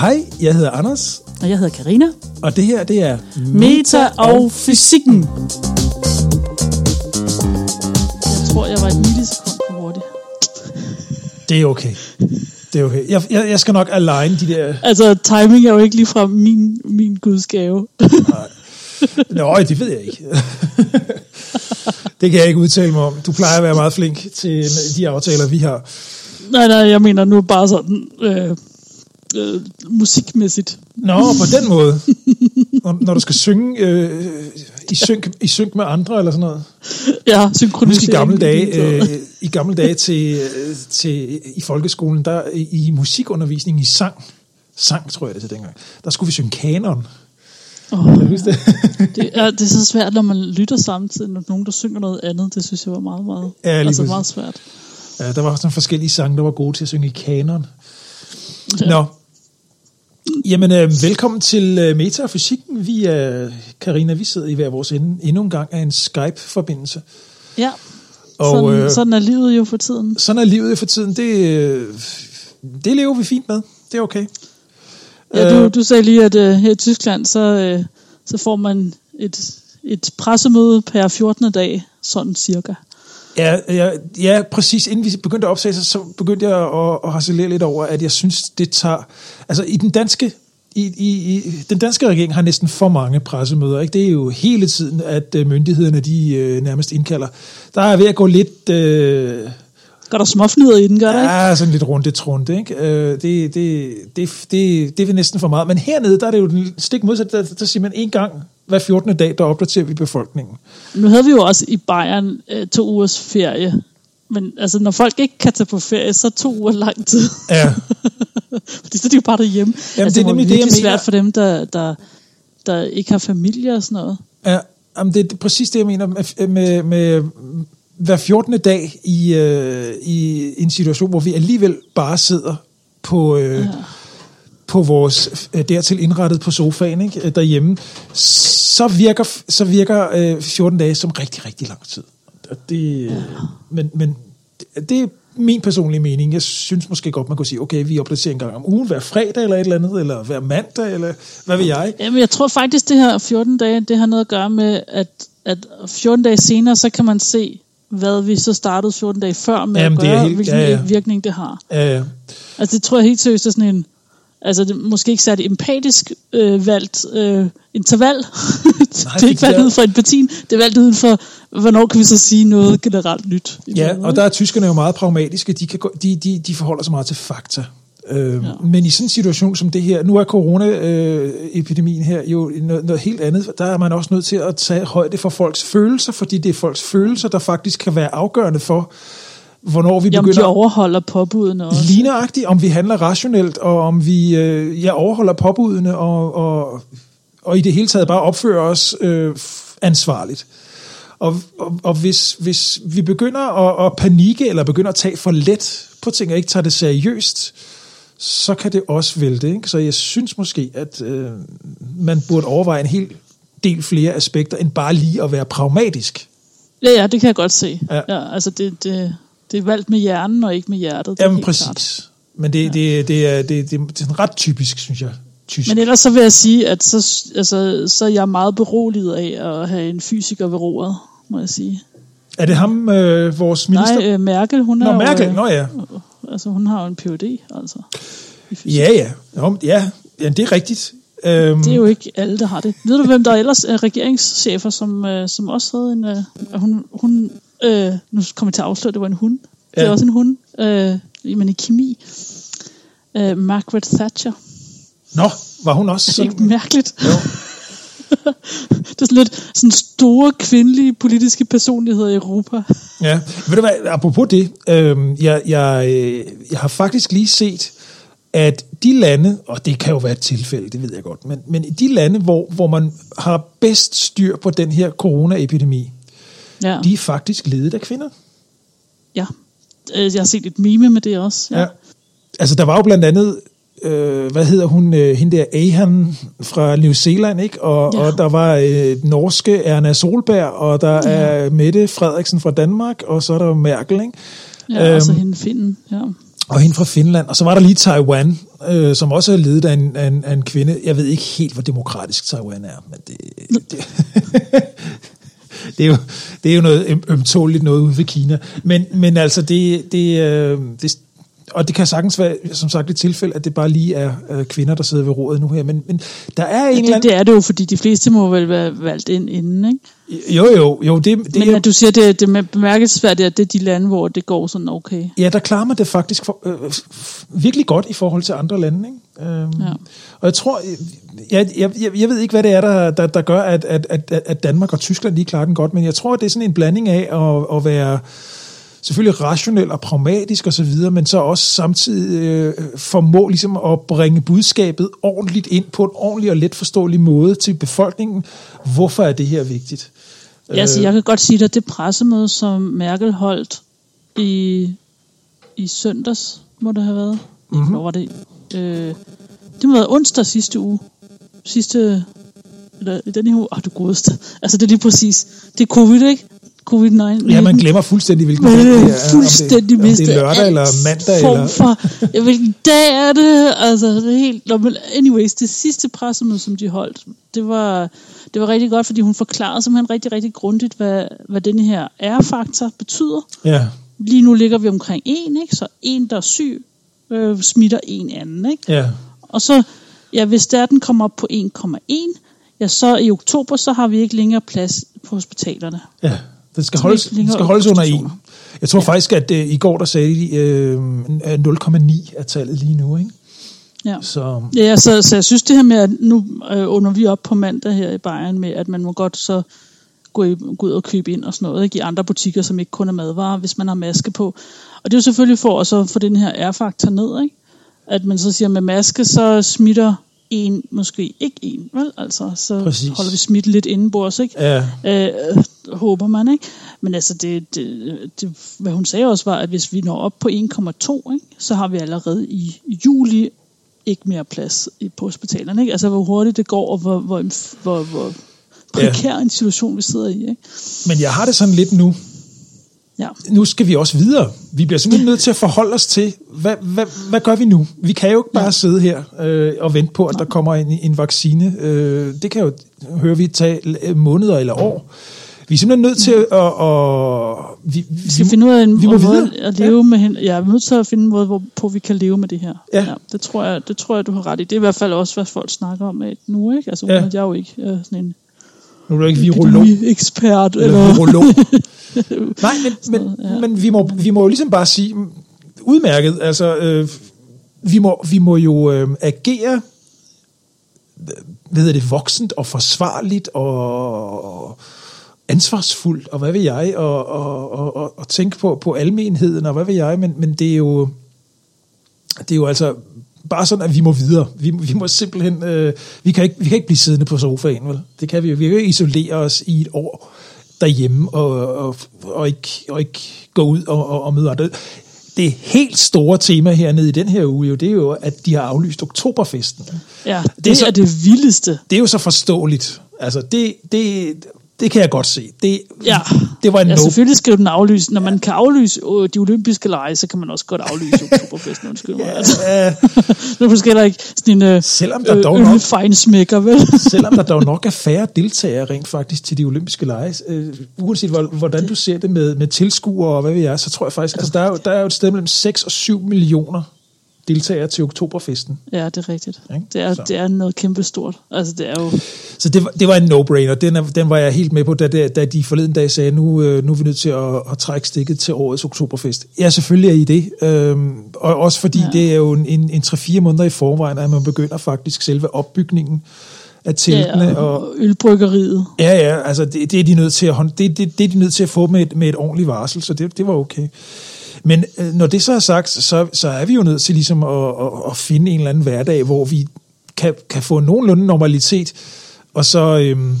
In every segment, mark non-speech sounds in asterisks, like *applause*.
Hej, jeg hedder Anders, Og jeg hedder Karina. og det her, det er Meta og fysikken. Jeg tror, jeg var et millisekund for hurtig. Det er okay. Det er okay. Jeg, jeg, jeg skal nok align de der... Altså, timing er jo ikke ligefrem min, min gudsgave. Nå, det ved jeg ikke. det kan jeg ikke udtale mig om. Du plejer at være meget flink til de aftaler, vi har. nej, nej, jeg mener nu bare sådan øh, øh, musikmæssigt. Nå, på den måde. Når, når du skal synge øh, i, synk, i synk med andre eller sådan noget. Ja, Husk i synkronisering. gamle dage, øh, i gamle dage til, øh, til, i folkeskolen, der i, musikundervisning i sang, sang tror jeg det til dengang, der skulle vi synge kanon. Åh, Kan du huske det? *laughs* det, er, det er så svært, når man lytter samtidig, når nogen, der synger noget andet. Det synes jeg var meget, meget, Ja, altså meget svært. Ja, der var sådan forskellige sange, der var gode til at synge i kanon. Ja. Nå. Jamen, øh, velkommen til øh, Meta og Fysikken. Vi er, Karina, vi sidder i hver vores ende endnu en gang af en Skype-forbindelse. Ja, Og sådan, øh, sådan er livet jo for tiden. sådan er livet for tiden. Det, øh, det lever vi fint med. Det er okay. Ja, du, Øh, du sagde lige, at uh, her i Tyskland, så, uh, så får man et, et pressemøde per 14. dag, sådan cirka. Ja, ja, ja, præcis. Inden vi begyndte at opsage, så- begyndte jeg at, at harcelere lidt over, at jeg synes, det tager... Altså, i den danske... I, i, i, den danske regering har næsten for mange pressemøder. Ikke? Det er jo hele tiden, at øh, myndighederne de øh, nærmest indkalder. Der er ved at gå lidt... Øh, Gør der småfnider i den, gør der ikke? ja, sådan lidt rundt trunde. Ikke? Øh, det, det, det, det, det er næsten for meget. Men hernede, der er det jo den stik modsat. Der, der siger man en gang hver 14. dag, der opdaterer vi befolkningen. Nu havde vi jo også i Bayern uh, to ugers ferie. Men altså, når folk ikke kan tage på ferie, så er to uger lang tid. Ja, *laughs* Fordi så er de jo bare derhjemme. Jamen, altså, det er nemlig det, jeg mener. svært for dem, der, der, der ikke har familie og sådan noget. Ja, jamen det er præcis det, jeg mener med, med, med hver 14. dag i, øh, i en situation, hvor vi alligevel bare sidder på, øh, ja. På vores øh, dertil indrettet på sofaen ikke, øh, derhjemme, så virker, så virker øh, 14 dage som rigtig, rigtig lang tid. Og det, ja. Men, men det, er min personlige mening. Jeg synes måske godt, man kunne sige, okay, vi opdaterer en gang om ugen, hver fredag eller et eller andet, eller hver mandag, eller hvad ved jeg. Jamen, jeg tror faktisk, det her 14 dage, det har noget at gøre med, at, at 14 dage senere, så kan man se, hvad vi så startede 14 dage før med Jamen, at det gøre, helt- hvilken ja, ja. virkning det har. Ja, ja. Altså, det tror jeg helt seriøst er sådan en, altså det er måske ikke særlig empatisk øh, valgt øh, interval. *laughs* det er ikke valgt ud fra empatien, det er valgt ud for, hvornår kan vi så sige noget generelt nyt. Ja, og der er tyskerne jo meget pragmatiske. De, kan, gå- de, de, de forholder sig meget til fakta. Øh, ja. Men i sådan en situation som det her, nu er coronaepidemien her jo noget, noget helt andet. Der er man også nødt til at tage højde for folks følelser, fordi det er folks følelser, der faktisk kan være afgørende for, hvornår vi Jamen, de begynder overholder påbudene også. ligneragtigt, om vi handler rationelt, og om vi øh, ja, overholder påbudene, og, og, og i det hele taget bare opfører os øh, ansvarligt. Og, og, og hvis, hvis vi begynder at, at panikke, eller begynder at tage for let på ting, og ikke tager det seriøst, så kan det også vælte. Ikke? Så jeg synes måske, at øh, man burde overveje en hel del flere aspekter, end bare lige at være pragmatisk. Ja, ja, det kan jeg godt se. Ja. Ja. altså, det, det, det er valgt med hjernen og ikke med hjertet. Det er Jamen præcis. klart. Men det, det, det, er, det, det, det er ret typisk, synes jeg. Tysk. Men ellers så vil jeg sige, at så, altså, så er jeg meget beroliget af at have en fysiker ved roret, må jeg sige. Er det ham, øh, vores minister? Nej, øh, Merkel, hun er Nå, Merkel. jo, Nå ja. øh, altså, hun har jo en Ph.D., altså. Ja, ja. Nå, ja. ja, det er rigtigt. Øhm, Det er jo ikke alle, der har det. Ved du, hvem der ellers er regeringschefer, som, øh, som også havde en... Øh, hun, hun, øh, nu kommer jeg til at afsløre, at det var en hund. Det er Ja. også en hund, øh, men i kemi. Øh, Margaret Thatcher. Nå, var hun også Er det ikke sådan? mærkeligt? Jo. *laughs* Det er sådan lidt sådan store kvindelige politiske personligheder i Europa. Ja. Ved du hvad, apropos det, øhm, jeg, jeg, øh, jeg har faktisk lige set, at de lande, og det kan jo være et tilfælde, det ved jeg godt, men, men i de lande, hvor, hvor man har bedst styr på den her coronaepidemi, Ja, de er faktisk ledet af kvinder. ja. Øh, Jeg har set et meme med det også. Ja. Ja. Altså, der var jo blandt andet, øh, hvad hedder hun, øh, hende der Ahan fra New Zealand, ikke? Og, Ja. og der var øh, norske Erna Solberg, og der er Mette Frederiksen fra Danmark, og så er der Merkel, ikke? ja Øhm, og så hende finden. Ja. og hende fra Finland. Og så var der lige Taiwan, øh, som også er ledet af en, af, en, af en kvinde. Jeg ved ikke helt, hvor demokratisk Taiwan er, men det... det *laughs* det er jo, det er jo noget øm, ømtåligt noget ude ved Kina. Men, men altså, det, det, øh, det, og det kan sagtens være, som sagt, et tilfælde, at det bare lige er øh, kvinder, der sidder ved rådet nu her. Men, men der er en Ja, eller det, anden... det er det jo, fordi de fleste må vel være valgt ind inden, ikke? Jo, jo, jo. Det, det Men er, at du siger, det, det er bemærkelsesværdigt, at det er de lande, hvor det går sådan okay. Ja, der klarer man det faktisk for, øh, virkelig godt i forhold til andre lande. Ikke? Øhm, Ja. Og jeg tror, jeg, jeg, jeg, jeg ved ikke, hvad det er, der, der, der gør, at, at, at, at Danmark og Tyskland lige klarer den godt, men jeg tror, at det er sådan en blanding af at, at være selvfølgelig rationel og pragmatisk og så videre, men så også samtidig øh, formå ligesom at bringe budskabet ordentligt ind på en ordentlig og let forståelig måde til befolkningen. Hvorfor er det her vigtigt? Ja, altså, jeg kan godt sige dig, at det pressemøde, som Merkel holdt i, i søndags, må det have været. Mm-hmm. Mhm. Hvor var det? Øh, det må have været onsdag sidste uge. Sidste, eller i den her uge. Åh, du godeste. Altså, det er lige præcis. Det er covid, ikke? Covid-19. Ja, man glemmer fuldstændig, hvilken dag det er fuldstændig om det, om det er lørdag eller mandag. form Eller, For, ja, hvilken dag er det? Altså, det er helt... Anyways, det sidste pressemøde, som de holdt, det var, det var rigtig godt, fordi hun forklarede simpelthen rigtig, rigtig grundigt, hvad, hvad den her R-faktor betyder. ja, Lige nu ligger vi omkring en, ikke? Så en, der er syg, øh, smitter en anden, ikke? ja, Og så, ja, hvis der den kommer op på 1,1, ja, så i oktober, så har vi ikke længere plads på hospitalerne. ja. Den skal holdes, den skal holdes under en. restriktioner. Jeg tror ja. faktisk, at øh, i går der sagde de, øh, 0,9 er tallet lige nu. Ikke? Ja. Så Ja, så, så jeg synes det her med, at nu øh, under vi op på mandag her i Bayern med, at man må godt så gå, i, gå ud og købe ind og sådan noget, ikke? i andre butikker, som ikke kun er madvarer, hvis man har maske på. Og det er jo selvfølgelig for at så få den her R-faktor ned, ikke? At man så siger, med maske, så smitter en, måske ikke en, vel? Altså, så Præcis. holder vi smitte lidt indenbords, ikke? ja, Øh, håber man, ikke? Men altså, det, det, det, hvad hun sagde også var, at hvis vi når op på 1,2, ikke, så har vi allerede i juli ikke mere plads i- på hospitalerne. Ikke? Altså, hvor hurtigt det går, og hvor, hvor, hvor, hvor prekær en situation, vi sidder i. Ikke? men jeg har det sådan lidt nu. Ja. Nu skal vi også videre. Vi bliver simpelthen nødt til at forholde os til, hvad, hvad, hvad gør vi nu? Vi kan jo ikke bare sidde her øh, og vente på, at der kommer en, en vaccine. Øh, det kan jo, hører vi, tage øh, måneder eller år. Vi er simpelthen nødt til at... at vi, Vi skal finde ud af en vi må måde videre. at leve med hende. Ja, vi er nødt til at finde en måde, hvorpå vi kan leve med det her. Ja. det, tror jeg, det tror jeg, du har ret i. Det er i hvert fald også, hvad folk snakker om af nu. Ikke? Altså, Ja. ja. jeg er jo ikke øh, sådan en Nu er du ikke virolog. ekspert eller eller virolog. *laughs* Nej, men, men, ja. men vi, må, vi må jo ligesom bare sige, udmærket, altså, øh, vi, må, vi må jo øh, agere, hvad hedder det, voksent og forsvarligt og ansvarsfuldt, og hvad vil jeg, og, og, og, og, og tænke på, på almenheden, og hvad vil jeg, men, men det er jo, det er jo altså bare sådan, at vi må videre. Vi, vi må simpelthen, øh, vi, kan ikke, vi kan ikke blive siddende på sofaen, vel? Det kan vi jo. Vi kan jo ikke isolere os i et år derhjemme og, og, og, ikke, og ikke gå ud og, og, og møde andre. Det helt store tema hernede i den her uge, jo, det er jo, at de har aflyst oktoberfesten. Ja, det, Det er det så- er det vildeste. Det er jo så forståeligt. Altså, det, det, det kan jeg godt se. Det, Ja, det var en ja no. selvfølgelig skal den aflyse. Når man kan aflyse øh, de olympiske lege, så kan man også godt aflyse oktoberfesten. Undskyld mig. Altså, Ja, *laughs* det er heller ikke sådan en øh, Selvom der øh, dog nok- ølfejnsmækker, vel? *laughs* Selvom der dog nok er færre deltagere rent faktisk til de olympiske lege, øh, uanset hvor- hvordan du ser det med, med tilskuere og hvad ved jeg, så tror jeg faktisk, altså der er, jo, der er jo et sted mellem 6 og 7 millioner deltagere til oktoberfesten. Ja, det er rigtigt. Ikke? Det er, Så. det er noget kæmpe stort. Altså, det er jo... Så det, var- det var en no-brainer. Den, er, den var jeg helt med på, da, da, da de forleden dag sagde, nu, øh, nu er vi nødt til at, at trække stikket til årets oktoberfest. Ja, selvfølgelig er I det. Øhm, og også fordi ja. Det er jo en, en, en 3-4 måneder i forvejen, at man begynder faktisk selve opbygningen af teltene. Ja, og, og ølbryggeriet. Ja, ja, altså det, det, er de nødt til at det, det, det er de nødt til at få med et, med et ordentligt varsel, så det, det var okay. Men øh, når det så er sagt, så, så er vi jo nødt til ligesom at, at, at finde en eller anden hverdag, hvor vi kan, kan få nogenlunde normalitet, og så, Øh,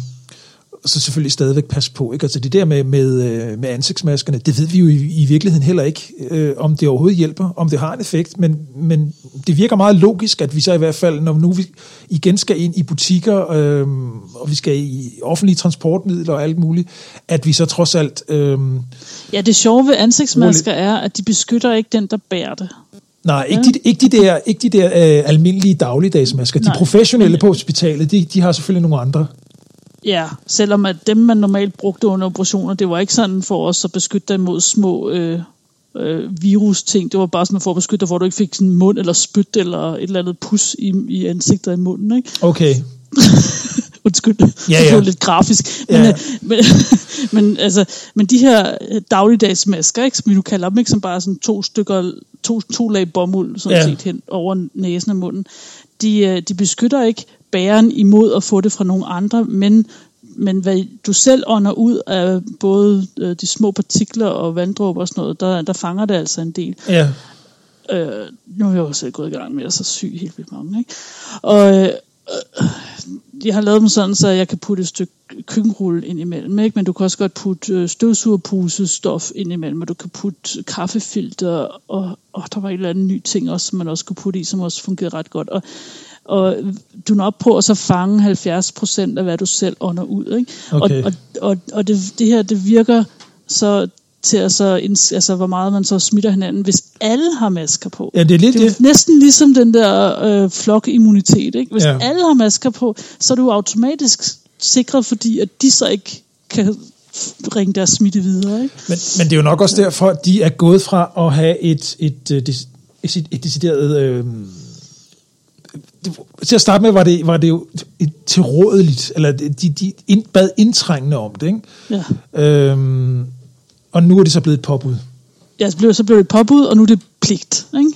så selvfølgelig stadigvæk passe på. Ikke? Altså det der med, med, øh, med ansigtsmaskerne, det ved vi jo i, i virkeligheden heller ikke, øh, om det overhovedet hjælper, om det har en effekt, men, men det virker meget logisk, at vi så i hvert fald, når nu vi igen skal ind i butikker, øh, og vi skal i offentlige transportmidler og alt muligt, at vi så trods alt... Øh, Ja, det sjove ved ansigtsmasker er, at de beskytter ikke den, der bærer det. Nej, ikke, ja. de, ikke de der, ikke de der øh, almindelige dagligdagsmasker. Nej. De professionelle på hospitalet, de, de har selvfølgelig nogle andre. Ja, selvom at dem, man normalt brugte under operationer, det var ikke sådan for os at beskytte dig imod små øh, øh, virus-ting. Det var bare sådan for at beskytte dig, hvor du ikke fik sådan mund eller spyt eller et eller andet pus i, i ansigtet i munden. Ikke? Okay. *laughs* Undskyld, Ja, *laughs* det ja. var lidt grafisk. Men, Ja. øh, men, *laughs* men, altså, men de her øh, dagligdagsmasker, ikke, som vi nu kalder dem, ikke, som bare er sådan to stykker, to, to lag bomuld, sådan Ja. ja. set hen over næsen og munden, de, øh, de beskytter ikke bæren imod at få det fra nogle andre, men men hvad du selv ånder ud af både øh, de små partikler og vanddråber og sådan noget, der, der fanger det altså en del. Ja. Øh, nu er jeg jo selv gået i gang med at så syg helt vildt mange. Ikke? Og øh, øh, jeg har lavet dem sådan, så jeg kan putte et stykke køkkenrulle ind imellem. Ikke? Men du kan også godt putte øh, støvsugerpusestof ind imellem, og du kan putte kaffefilter, og, og der var en eller anden ny ting også, som man også kunne putte i, som også fungerede ret godt. Og, og du når op på at så fange 70 procent af, hvad du selv ånder ud. Ikke? Okay. Og, og, og, og det, det her, det virker så til at så, altså, hvor meget man så smitter hinanden, hvis alle har masker på. Ja, det er lidt Det er det. næsten ligesom den der øh, flokimmunitet. Ikke? Hvis Ja. alle har masker på, så er du automatisk sikret, fordi at de så ikke kan ringe deres smitte videre. Ikke? Men, men det er jo nok også derfor, at de er gået fra at have et, et, et, et, et, et decideret... Øh, til at starte med var det, var det jo tilrådeligt, eller de, de ind, bad indtrængende om det, ikke? Ja. Øhm, og nu er det så blevet et påbud. Ja, så blev, så blev det et påbud, og nu er det pligt. Ikke?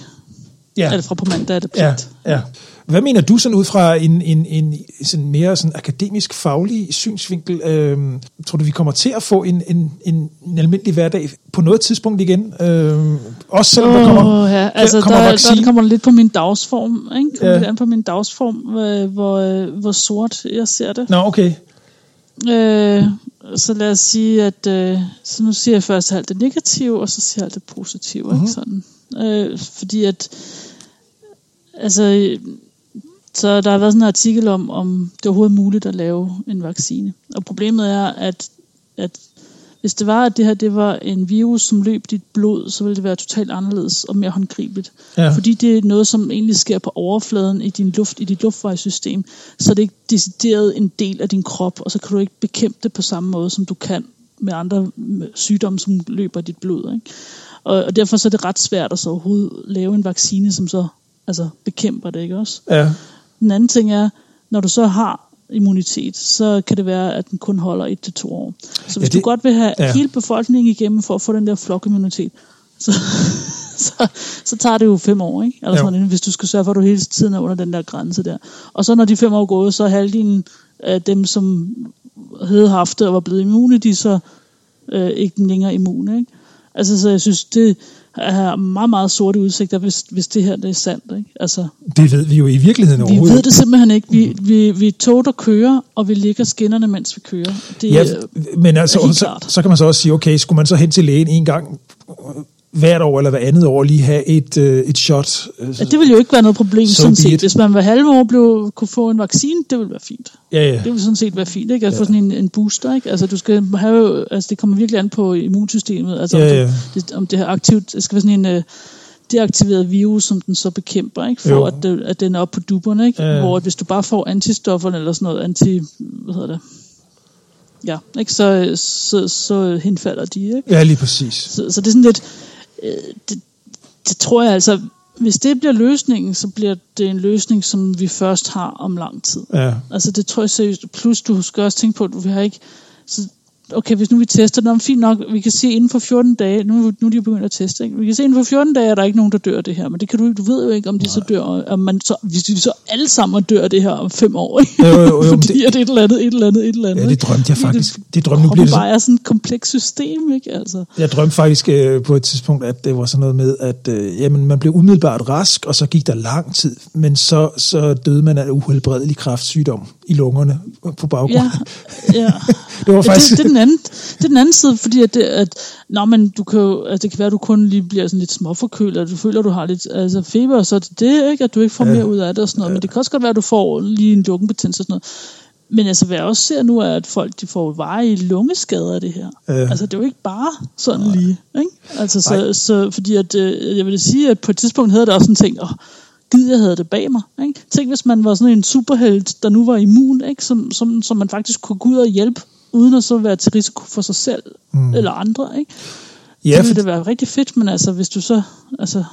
Ja. Eller fra på mandag er det Ja, pligt. ja. Hvad mener du sådan ud fra en, en, en sådan mere sådan akademisk faglig synsvinkel? Øhm, tror du, vi kommer til at få en, en, en, en almindelig hverdag på noget tidspunkt igen? Øhm, også selvom der kommer, ja. altså, kommer der, vaccine? der kommer lidt på min dagsform. Ikke? Kommer Ja. lidt an på min dagsform, øh, hvor, øh, hvor sort jeg ser det. Nå, okay. Øh, så lad os sige, at øh, så nu siger jeg først alt det negative, og så siger jeg alt det positive. Mhm. Ikke sådan? Øh, fordi at altså, øh, så der har været sådan en artikel om, om det er overhovedet muligt at lave en vaccine. Og problemet er, at, at hvis det var, at det her det var en virus, som løb dit blod, så ville det være totalt anderledes og mere håndgribeligt. Ja. Fordi det er noget, som egentlig sker på overfladen i din luft, i dit luftvejssystem, så er det ikke decideret en del af din krop, og så kan du ikke bekæmpe det på samme måde, som du kan med andre sygdomme, som løber dit blod. Ikke? Og, og derfor så er det ret svært at så overhovedet lave en vaccine, som så altså, bekæmper det, ikke også? Ja. Den anden ting er, når du så har immunitet, så kan det være, at den kun holder et til to år. Så hvis Ja, det- du godt vil have ja. hele befolkningen igennem for at få den der flokimmunitet, så, *laughs* så, så tager det jo fem år, ikke? Eller Jo. sådan, hvis du skal sørge for, at du hele tiden er under den der grænse der. Og så når de fem år er gået, så er halvdelen af dem, som havde haft det og var blevet immune, de så øh, ikke længere immune, ikke? Altså, så jeg synes, det er meget, meget sorte udsigter, hvis, hvis det her det er sandt, ikke? Altså, Det ved vi jo i virkeligheden vi overhovedet ved det simpelthen ikke. Vi, vi, vi tog der kører, og vi ligger skinnerne, mens vi kører. Det, Ja, er- men altså, helt så, klart. så kan man så også sige, okay, skulle man så hen til lægen en gang hvert år eller hver andet år lige have et, øh, et shot? Øh, Ja, det vil jo ikke være noget problem, So sådan set. Hvis man hver halve år blev, kunne få en vaccine, det ville være fint. ja, ja. Det ville sådan set være fint, ikke? Altså ja. få sådan en, en booster, ikke? Altså du skal have, altså det kommer virkelig an på immunsystemet, altså Ja, om, ja. du, det, om det er aktivt, det skal være sådan en uh, deaktiveret virus, som den så bekæmper, ikke? For Jo. at, det, at den er oppe på duberne, ikke? Ja, ja. Hvor at hvis du bare får antistofferne eller sådan noget, anti, hvad hedder det? Ja, ikke? Så, så, så henfalder de, ikke? Ja, lige præcis. Så, så det er sådan lidt, øh, det, det tror jeg altså, hvis det bliver løsningen, så bliver det en løsning, som vi først har om lang tid. Ja. Altså det tror jeg seriøst. Plus du skal også tænke på, at vi har ikke... Så, okay, hvis nu vi tester, det, fint nok, vi kan se inden for 14 dage, nu, nu er de begyndt at teste, ikke? vi kan se inden for 14 dage, er der ikke nogen, der dør af det her, men det kan du ikke, du ved jo ikke, om de så dør, om man så, hvis de så alle sammen dør af det her om fem år, ikke? Jo, jo, jo, *laughs* fordi det- at et eller andet, et eller andet, et eller andet. Ja, det drømte jeg faktisk. Det drømte, nu bliver det bare er sådan et komplekst system, ikke? Altså. jeg drømte faktisk øh, på et tidspunkt, at det var sådan noget med, at øh, jamen, man blev umiddelbart rask, og så gik der lang tid, men så, så døde man af uhelbredelig kræftsygdom i lungerne på baggrund. Ja, *laughs* ja. det var faktisk... Det, det, er den anden, det er den anden side, fordi at, det, at nå, men du kan jo, altså, det kan være, at du kun lige bliver sådan lidt småforkølet, og du føler, at du har lidt altså, feber, og så er det det, ikke? at du ikke får ja. mere ud af det og sådan noget. Ja. Men det kan også godt være, at du får lige en lungebetændelse og sådan noget. Men altså, hvad jeg også ser nu, er, at folk de får varige lungeskader af det her. Ja. Altså, det er jo ikke bare sådan Nej. lige. Ikke? Altså, Nej. så, så, fordi at, øh, jeg vil sige, at på et tidspunkt havde det også sådan tænkt, åh, gid jeg havde det bag mig. Ikke? Tænk, hvis man var sådan en superhelt, der nu var immun, ikke? Som, som, som man faktisk kunne gå ud og hjælpe, uden at så være til risiko for sig selv mm. eller andre. Ikke? Ja, det ville det være rigtig fedt, men altså, hvis du så... Altså,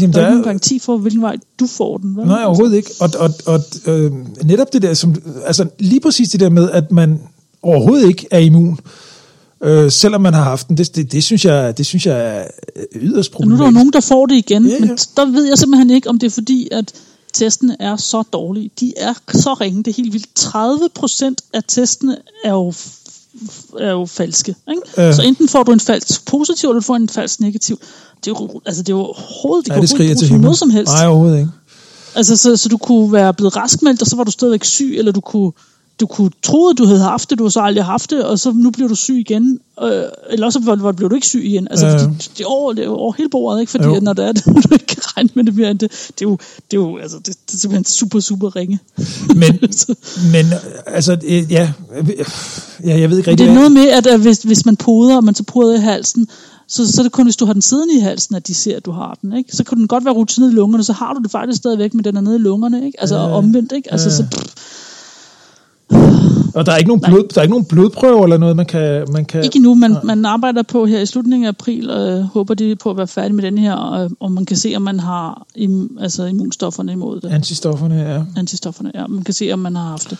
jamen, der er der ikke nogen er, garanti for, hvilken vej du får den. Vel? nej, overhovedet ikke. Og, og, og øh, netop det der, som, altså lige præcis det der med, at man overhovedet ikke er immun, øh, selvom man har haft den, det, det, det, synes, jeg, det synes jeg er yderst Og nu er der problematisk. nogen, der får det igen, Ja, ja. men der ved jeg simpelthen ikke, om det er fordi, at testene er så dårlige. De er så ringe, det er helt vildt. 30 procent af testene er jo, er jo falske. Ikke? Ja. Så enten får du en falsk positiv, eller du får en falsk negativ. Det er jo, altså det er jo overhovedet, det Ja, kan det til bruges til noget som helst. Nej, overhovedet ikke. Altså, så, så du kunne være blevet raskmeldt, og så var du stadigvæk syg, eller du kunne, du kunne tro, at du havde haft det, du har så aldrig haft det, og så nu bliver du syg igen. Øh, eller var- blev du ikke syg igen. Altså, fordi det er over, det er over hele bordet, ikke? Fordi Jo. at når det er *laughs* det, du ikke kan regne med det mere end det. Det er jo, det er jo altså, det, det er simpelthen super, super ringe. Men, *laughs* men altså, øh, ja, øh, ja, jeg ved ikke rigtig, det er noget med, at, at hvis, hvis man poder, og man så poder i halsen, så, så er det kun, hvis du har den siddende i halsen, at de ser, at du har den. Ikke? Så kan den godt være rutineret i lungerne, så har du det faktisk stadigvæk, men den er nede i lungerne. Ikke? Altså ja. omvendt. Ikke? Altså, Ja. så, pff, Og der er ikke nogen, blod, der er ikke nogen blodprøver eller noget, man kan... Man kan Ikke endnu, man, man arbejder på her i slutningen af april, og øh, håber de på at være færdig med den her, og, og man kan se, om man har im, altså immunstofferne imod det. Antistofferne, ja. Antistofferne, ja. Man kan se, om man har haft det.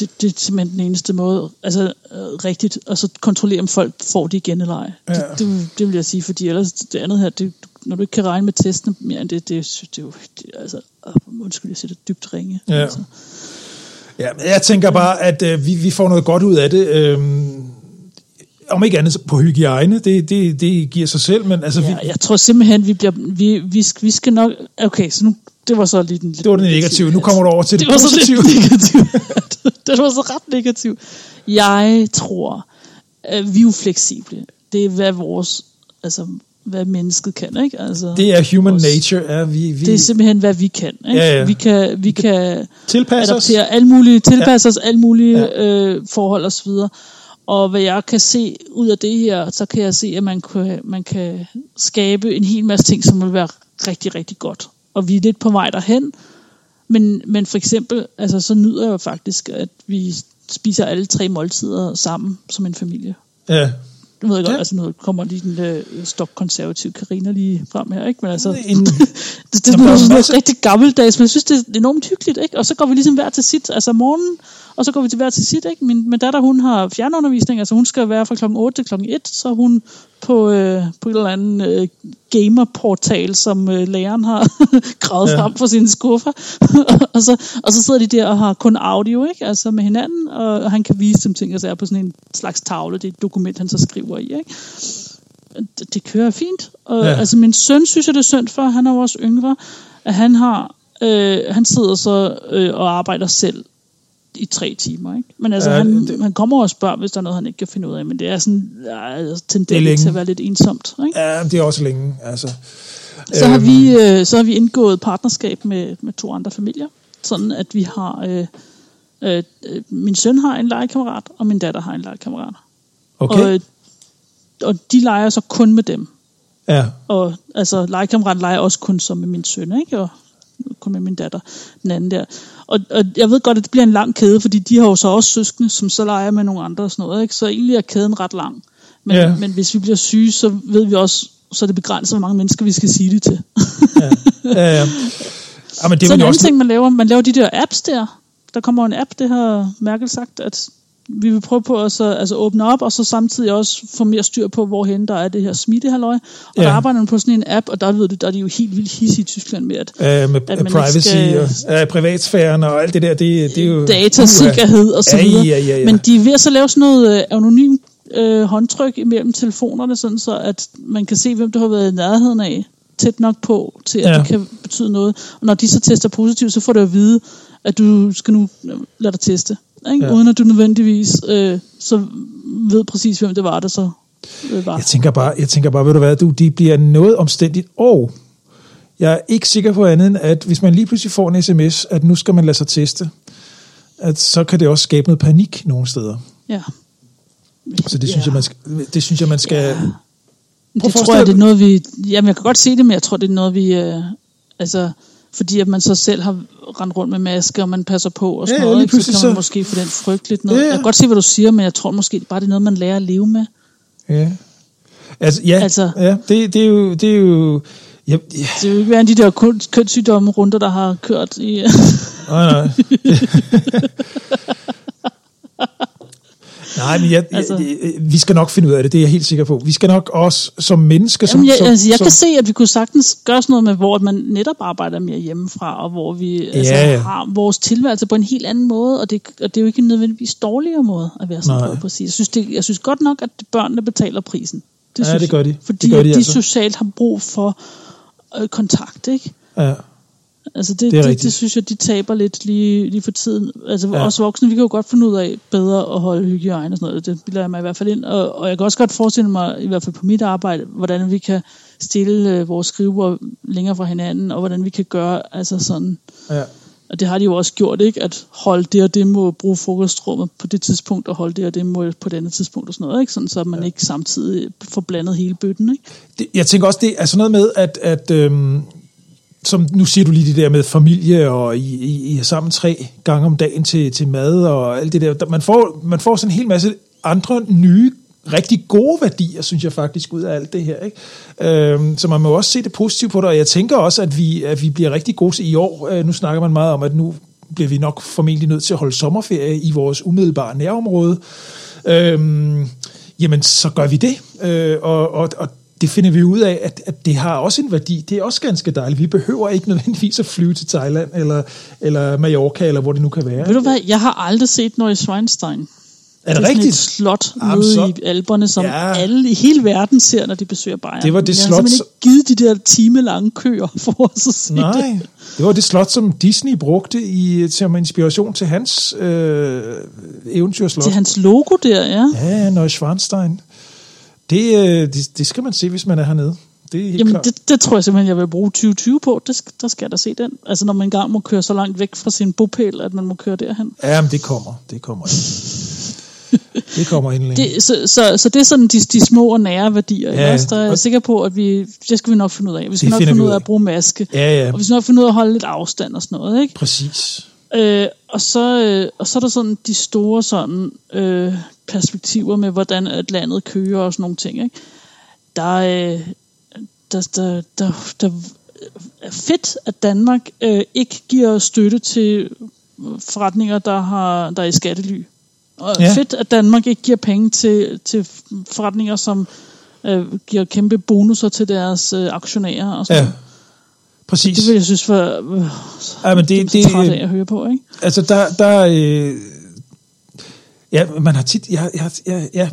Det, det er simpelthen den eneste måde, altså øh, rigtigt, og så kontrollere, om folk får det igen eller ej. Ja. Det, det, det vil jeg sige, fordi ellers det andet her, det, når du ikke kan regne med testene mere end det, det, det, det er det, er altså, undskyld, jeg det dybt ringe. Ja. Altså. Ja, jeg tænker bare, at øh, vi, vi får noget godt ud af det. Øhm, om ikke andet på hygiejne, det, det, det giver sig selv, men altså, Ja, vi, jeg tror simpelthen, vi bliver, vi, vi, skal, vi skal nok, okay, så nu, det var så lige den det var det negative. Nu kommer du over til det, det var så lidt negativt. *laughs* det var så ret negativt. Jeg tror, at vi er fleksible. Det er, hvad vores, altså, hvad mennesket kan, ikke? Altså, Det er human vores- nature, er vi, vi det er simpelthen, hvad vi kan. Ikke? Ja, ja. Vi kan, vi kan tilpasser os. alle mulige, tilpasse os alle mulige ja. øh, forhold og så videre. Og hvad jeg kan se ud af det her, så kan jeg se, at man kan, man kan skabe en hel masse ting, som vil være rigtig, rigtig godt. Og vi er lidt på vej derhen. Men, men for eksempel, altså, så nyder jeg jo faktisk, at vi spiser alle tre måltider sammen som en familie. Ja. Du ved godt, Ja. altså nu kommer lige den øh, stokkonservative Karina lige frem her, ikke? Men altså, En- *laughs* det, det, det er er sådan noget rigtig gammeldags, men jeg synes, det er enormt hyggeligt, ikke? Og så går vi ligesom hver til sit, altså morgenen, og så går vi til hver til sit, ikke? Min, min datter, hun har fjernundervisning, altså hun skal være fra klokken 8 til klokken 1, så hun på, øh, på et eller andet øh, gamerportal, som øh, læreren har *laughs* gravet Ja. frem for sine skuffer. *laughs* og, så, og så sidder de der og har kun audio, ikke? Altså med hinanden, og, og han kan vise dem ting, altså er på sådan en slags tavle, det er et dokument, han så skriver i, ikke? det, det kører fint. Og, ja. Altså min søn synes jeg det er synd for, han er jo også yngre, at han har, øh, han sidder så øh, og arbejder selv i tre timer, ikke? Men altså, Ja, han, det- han kommer og spørger, hvis der er noget, han ikke kan finde ud af, men det er sådan, ja, altså, tendens til at være lidt ensomt, ikke? Ja, det er også længe, altså. Så har, Øhm, vi, øh, så har vi indgået partnerskab med, med to andre familier, sådan at vi har, øh, øh, øh, min søn har en legekammerat, og min datter har en legekammerat. Okay, Og, øh, og de leger så kun med dem. ja. Og altså, legekammeraten leger også kun som med min søn, ikke? Og kun med min datter, den anden der. Og, og jeg ved godt, at det bliver en lang kæde, fordi de har jo så også søskende, som så leger med nogle andre og sådan noget, ikke? Så egentlig er kæden ret lang. Men, Ja. men hvis vi bliver syge, så ved vi også, så er det begrænset, hvor mange mennesker vi skal sige det til. ja, ja, ja. Ja, men det så er en anden også... ting, man laver, man laver de der apps der. Der kommer en app, det har Merkel sagt, at vi vil prøve på at så, altså åbne op, og så samtidig også få mere styr på, hvorhen der er det her smittehalløj. Og Ja. ja. der arbejder man på sådan en app, og der ved du, der er de jo helt vildt hissige i Tyskland med, at Øh, med at man privacy skal- og ja, privatsfæren og alt det der, det, det er jo... datasikkerhed og så Ja, videre. ja, ja, ja. Men de er ved at så lave sådan noget øh, anonym øh, håndtryk imellem telefonerne, sådan så at man kan se, hvem du har været i nærheden af tæt nok på, til at Ja. ja. det kan betyde noget. Og når de så tester positivt, så får du at vide, at du skal nu øh, lade dig teste. Ikke? Ja. Uden at du nødvendigvis øh, så ved præcis, hvem det var, der så øh, var. Jeg tænker bare, jeg tænker bare, ved du hvad, du, de bliver noget omstændigt, og jeg er ikke sikker på andet end, at hvis man lige pludselig får en sms, at nu skal man lade sig teste, at så kan det også skabe noget panik nogle steder. Ja. Så det synes, Ja. jeg, man skal, det synes jeg, man skal... Ja. Prøv Det tror jeg, det er noget, vi... Jamen, jeg kan godt se det, men jeg tror, det er noget, vi... Øh, altså, fordi at man så selv har rendt rundt med masker, og man passer på og sådan Ja, ja, noget, lige ikke? så kan man måske få den frygt lidt ned. Ja, ja. Jeg kan godt se, hvad du siger, men jeg tror måske bare, det er noget, man lærer at leve med. Ja. Altså, ja, Altså- ja det, det, er jo... Det er jo ja, ja, Det vil jo ikke være en af de der kun- kønssygdomme runder, der har kørt i... nej, nej. *laughs* Nej, men jeg, altså, jeg, vi skal nok finde ud af det, det er jeg helt sikker på. Vi skal nok også som mennesker... Som, Jamen, jeg, som, altså, jeg som, kan se, at vi kunne sagtens gøre sådan noget med, hvor man netop arbejder mere hjemmefra, og hvor vi altså, Ja, ja. har vores tilværelse på en helt anden måde, og det, og det er jo ikke en nødvendigvis dårligere måde at være sådan Nej. noget præcis. Jeg synes, det, jeg synes godt nok, at børnene betaler prisen. Det Ja, synes det gør de. Fordi Det gør de de altså. socialt har brug for øh, kontakt, ikke? ja, Altså det, Det det, det, rigtigt. det, synes jeg, de taber lidt lige, lige for tiden. Altså Ja. os voksne, vi kan jo godt finde ud af bedre at holde hygiejne og sådan noget. Det bilder jeg mig i hvert fald ind. Og, og jeg kan også godt forestille mig, i hvert fald på mit arbejde, hvordan vi kan stille øh, vores skrivebord længere fra hinanden, og hvordan vi kan gøre altså sådan... ja. Og det har de jo også gjort, ikke? At holde det og det må bruge frokostrummet på det tidspunkt, og holde det og det må på det andet tidspunkt og sådan noget, ikke? Sådan, så man ja. ikke samtidig får blandet hele bøtten, ikke? Det, jeg tænker også, det er sådan noget med, at, at øhm, som nu siger du lige det der med familie, og I, I, I er sammen tre gange om dagen til, til mad, og alt det der. Man får, man får sådan en hel masse andre nye, rigtig gode værdier, synes jeg faktisk, ud af alt det her. Ikke? Øhm, så man må også se det positivt på det, og jeg tænker også, at vi, at vi bliver rigtig gode til i år. Øh, nu snakker man meget om, at nu bliver vi nok formentlig nødt til at holde sommerferie i vores umiddelbare nærområde. Øhm, jamen, så gør vi det. Øh, og, og, og det finder vi ud af, at, at det har også en værdi. Det er også ganske dejligt. Vi behøver ikke nødvendigvis at flyve til Thailand, eller, eller Mallorca, eller hvor det nu kan være. Ved du hvad, jeg har aldrig set Neuschwanstein. Er det sådan rigtigt? et slot Jamen, nede så- i Alperne, som Ja. alle i hele verden ser, når de besøger Bayern. Det var det jeg slot, har simpelthen ikke givet de der timelange køer for os at se Nej, det. det var det slot, som Disney brugte i, som inspiration til hans øh, eventyrslot. Til hans logo der, ja. Ja, Neuschwanstein. Det, øh, det, det skal man se, hvis man er hernede. Det er Jamen, klart. det, det tror jeg simpelthen, jeg vil bruge 2020 på. Det, der skal jeg da se den. Altså, når man engang må køre så langt væk fra sin bopæl, at man må køre derhen. Ja, men det kommer. Det kommer *laughs* det kommer endelig. Det, så, så, så det er sådan de, de små og nære værdier. Ja, også, der er jeg sikker på, at vi, det skal vi nok finde ud af. Vi skal nok finde ud af. at bruge maske. Ja, ja. Og vi skal nok finde ud af at holde lidt afstand og sådan noget, ikke? Præcis. Øh, og, så, øh, og så er der sådan de store sådan, øh, perspektiver med, hvordan at landet kører og sådan nogle ting. Ikke? Der, øh, der, der, der, der er fedt, at Danmark øh, ikke giver støtte til forretninger, der, har, der er i skattely. Og Ja. fedt, at Danmark ikke giver penge til, til forretninger, som øh, giver kæmpe bonusser til deres øh, aktionærer og sådan Ja. Præcis. Det vil jeg synes var øh, Ja, men det, det, træt af at høre på, ikke? Altså, der, der øh, ja, man har tit, ja, ja, ja, ja,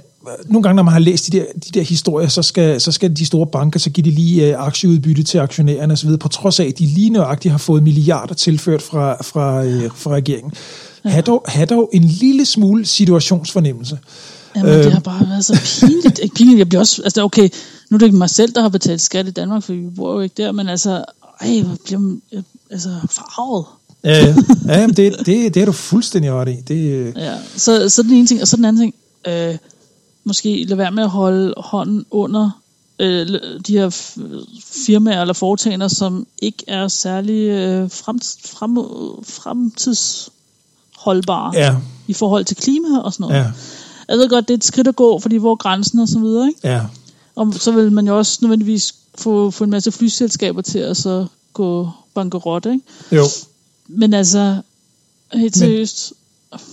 nogle gange, når man har læst de der, de der historier, så skal, så skal de store banker, så giver de lige øh, aktieudbytte til aktionærerne osv., på trods af, at de lige nøjagtigt har fået milliarder tilført fra, fra, øh, fra regeringen. Ja. Ha' dog, ha' dog en lille smule situationsfornemmelse. Jamen, Øhm. det har bare været så pinligt. Ikke *laughs* pinligt, jeg bliver også... Altså, okay, nu er det ikke mig selv, der har betalt skat i Danmark, for vi bor jo ikke der, men altså... Ej, hvor bliver man øh, altså, farvet. Ja, ja. ja jamen, det, det, det er du fuldstændig ret i. Det, øh, Ja, så, så den ene ting, og så den anden ting, øh, måske lade være med at holde hånden under øh, de her firmaer eller foretagender, som ikke er særlig øh, frem, frem, fremtidsholdbare ja, i forhold til klima og sådan noget. ja, Jeg ved godt, det er et skridt at gå, fordi hvor grænsen og så videre, ikke? ja. Og så vil man jo også nødvendigvis få, få en masse flyselskaber til at så gå bankerot, ikke? Jo. Men altså, helt seriøst,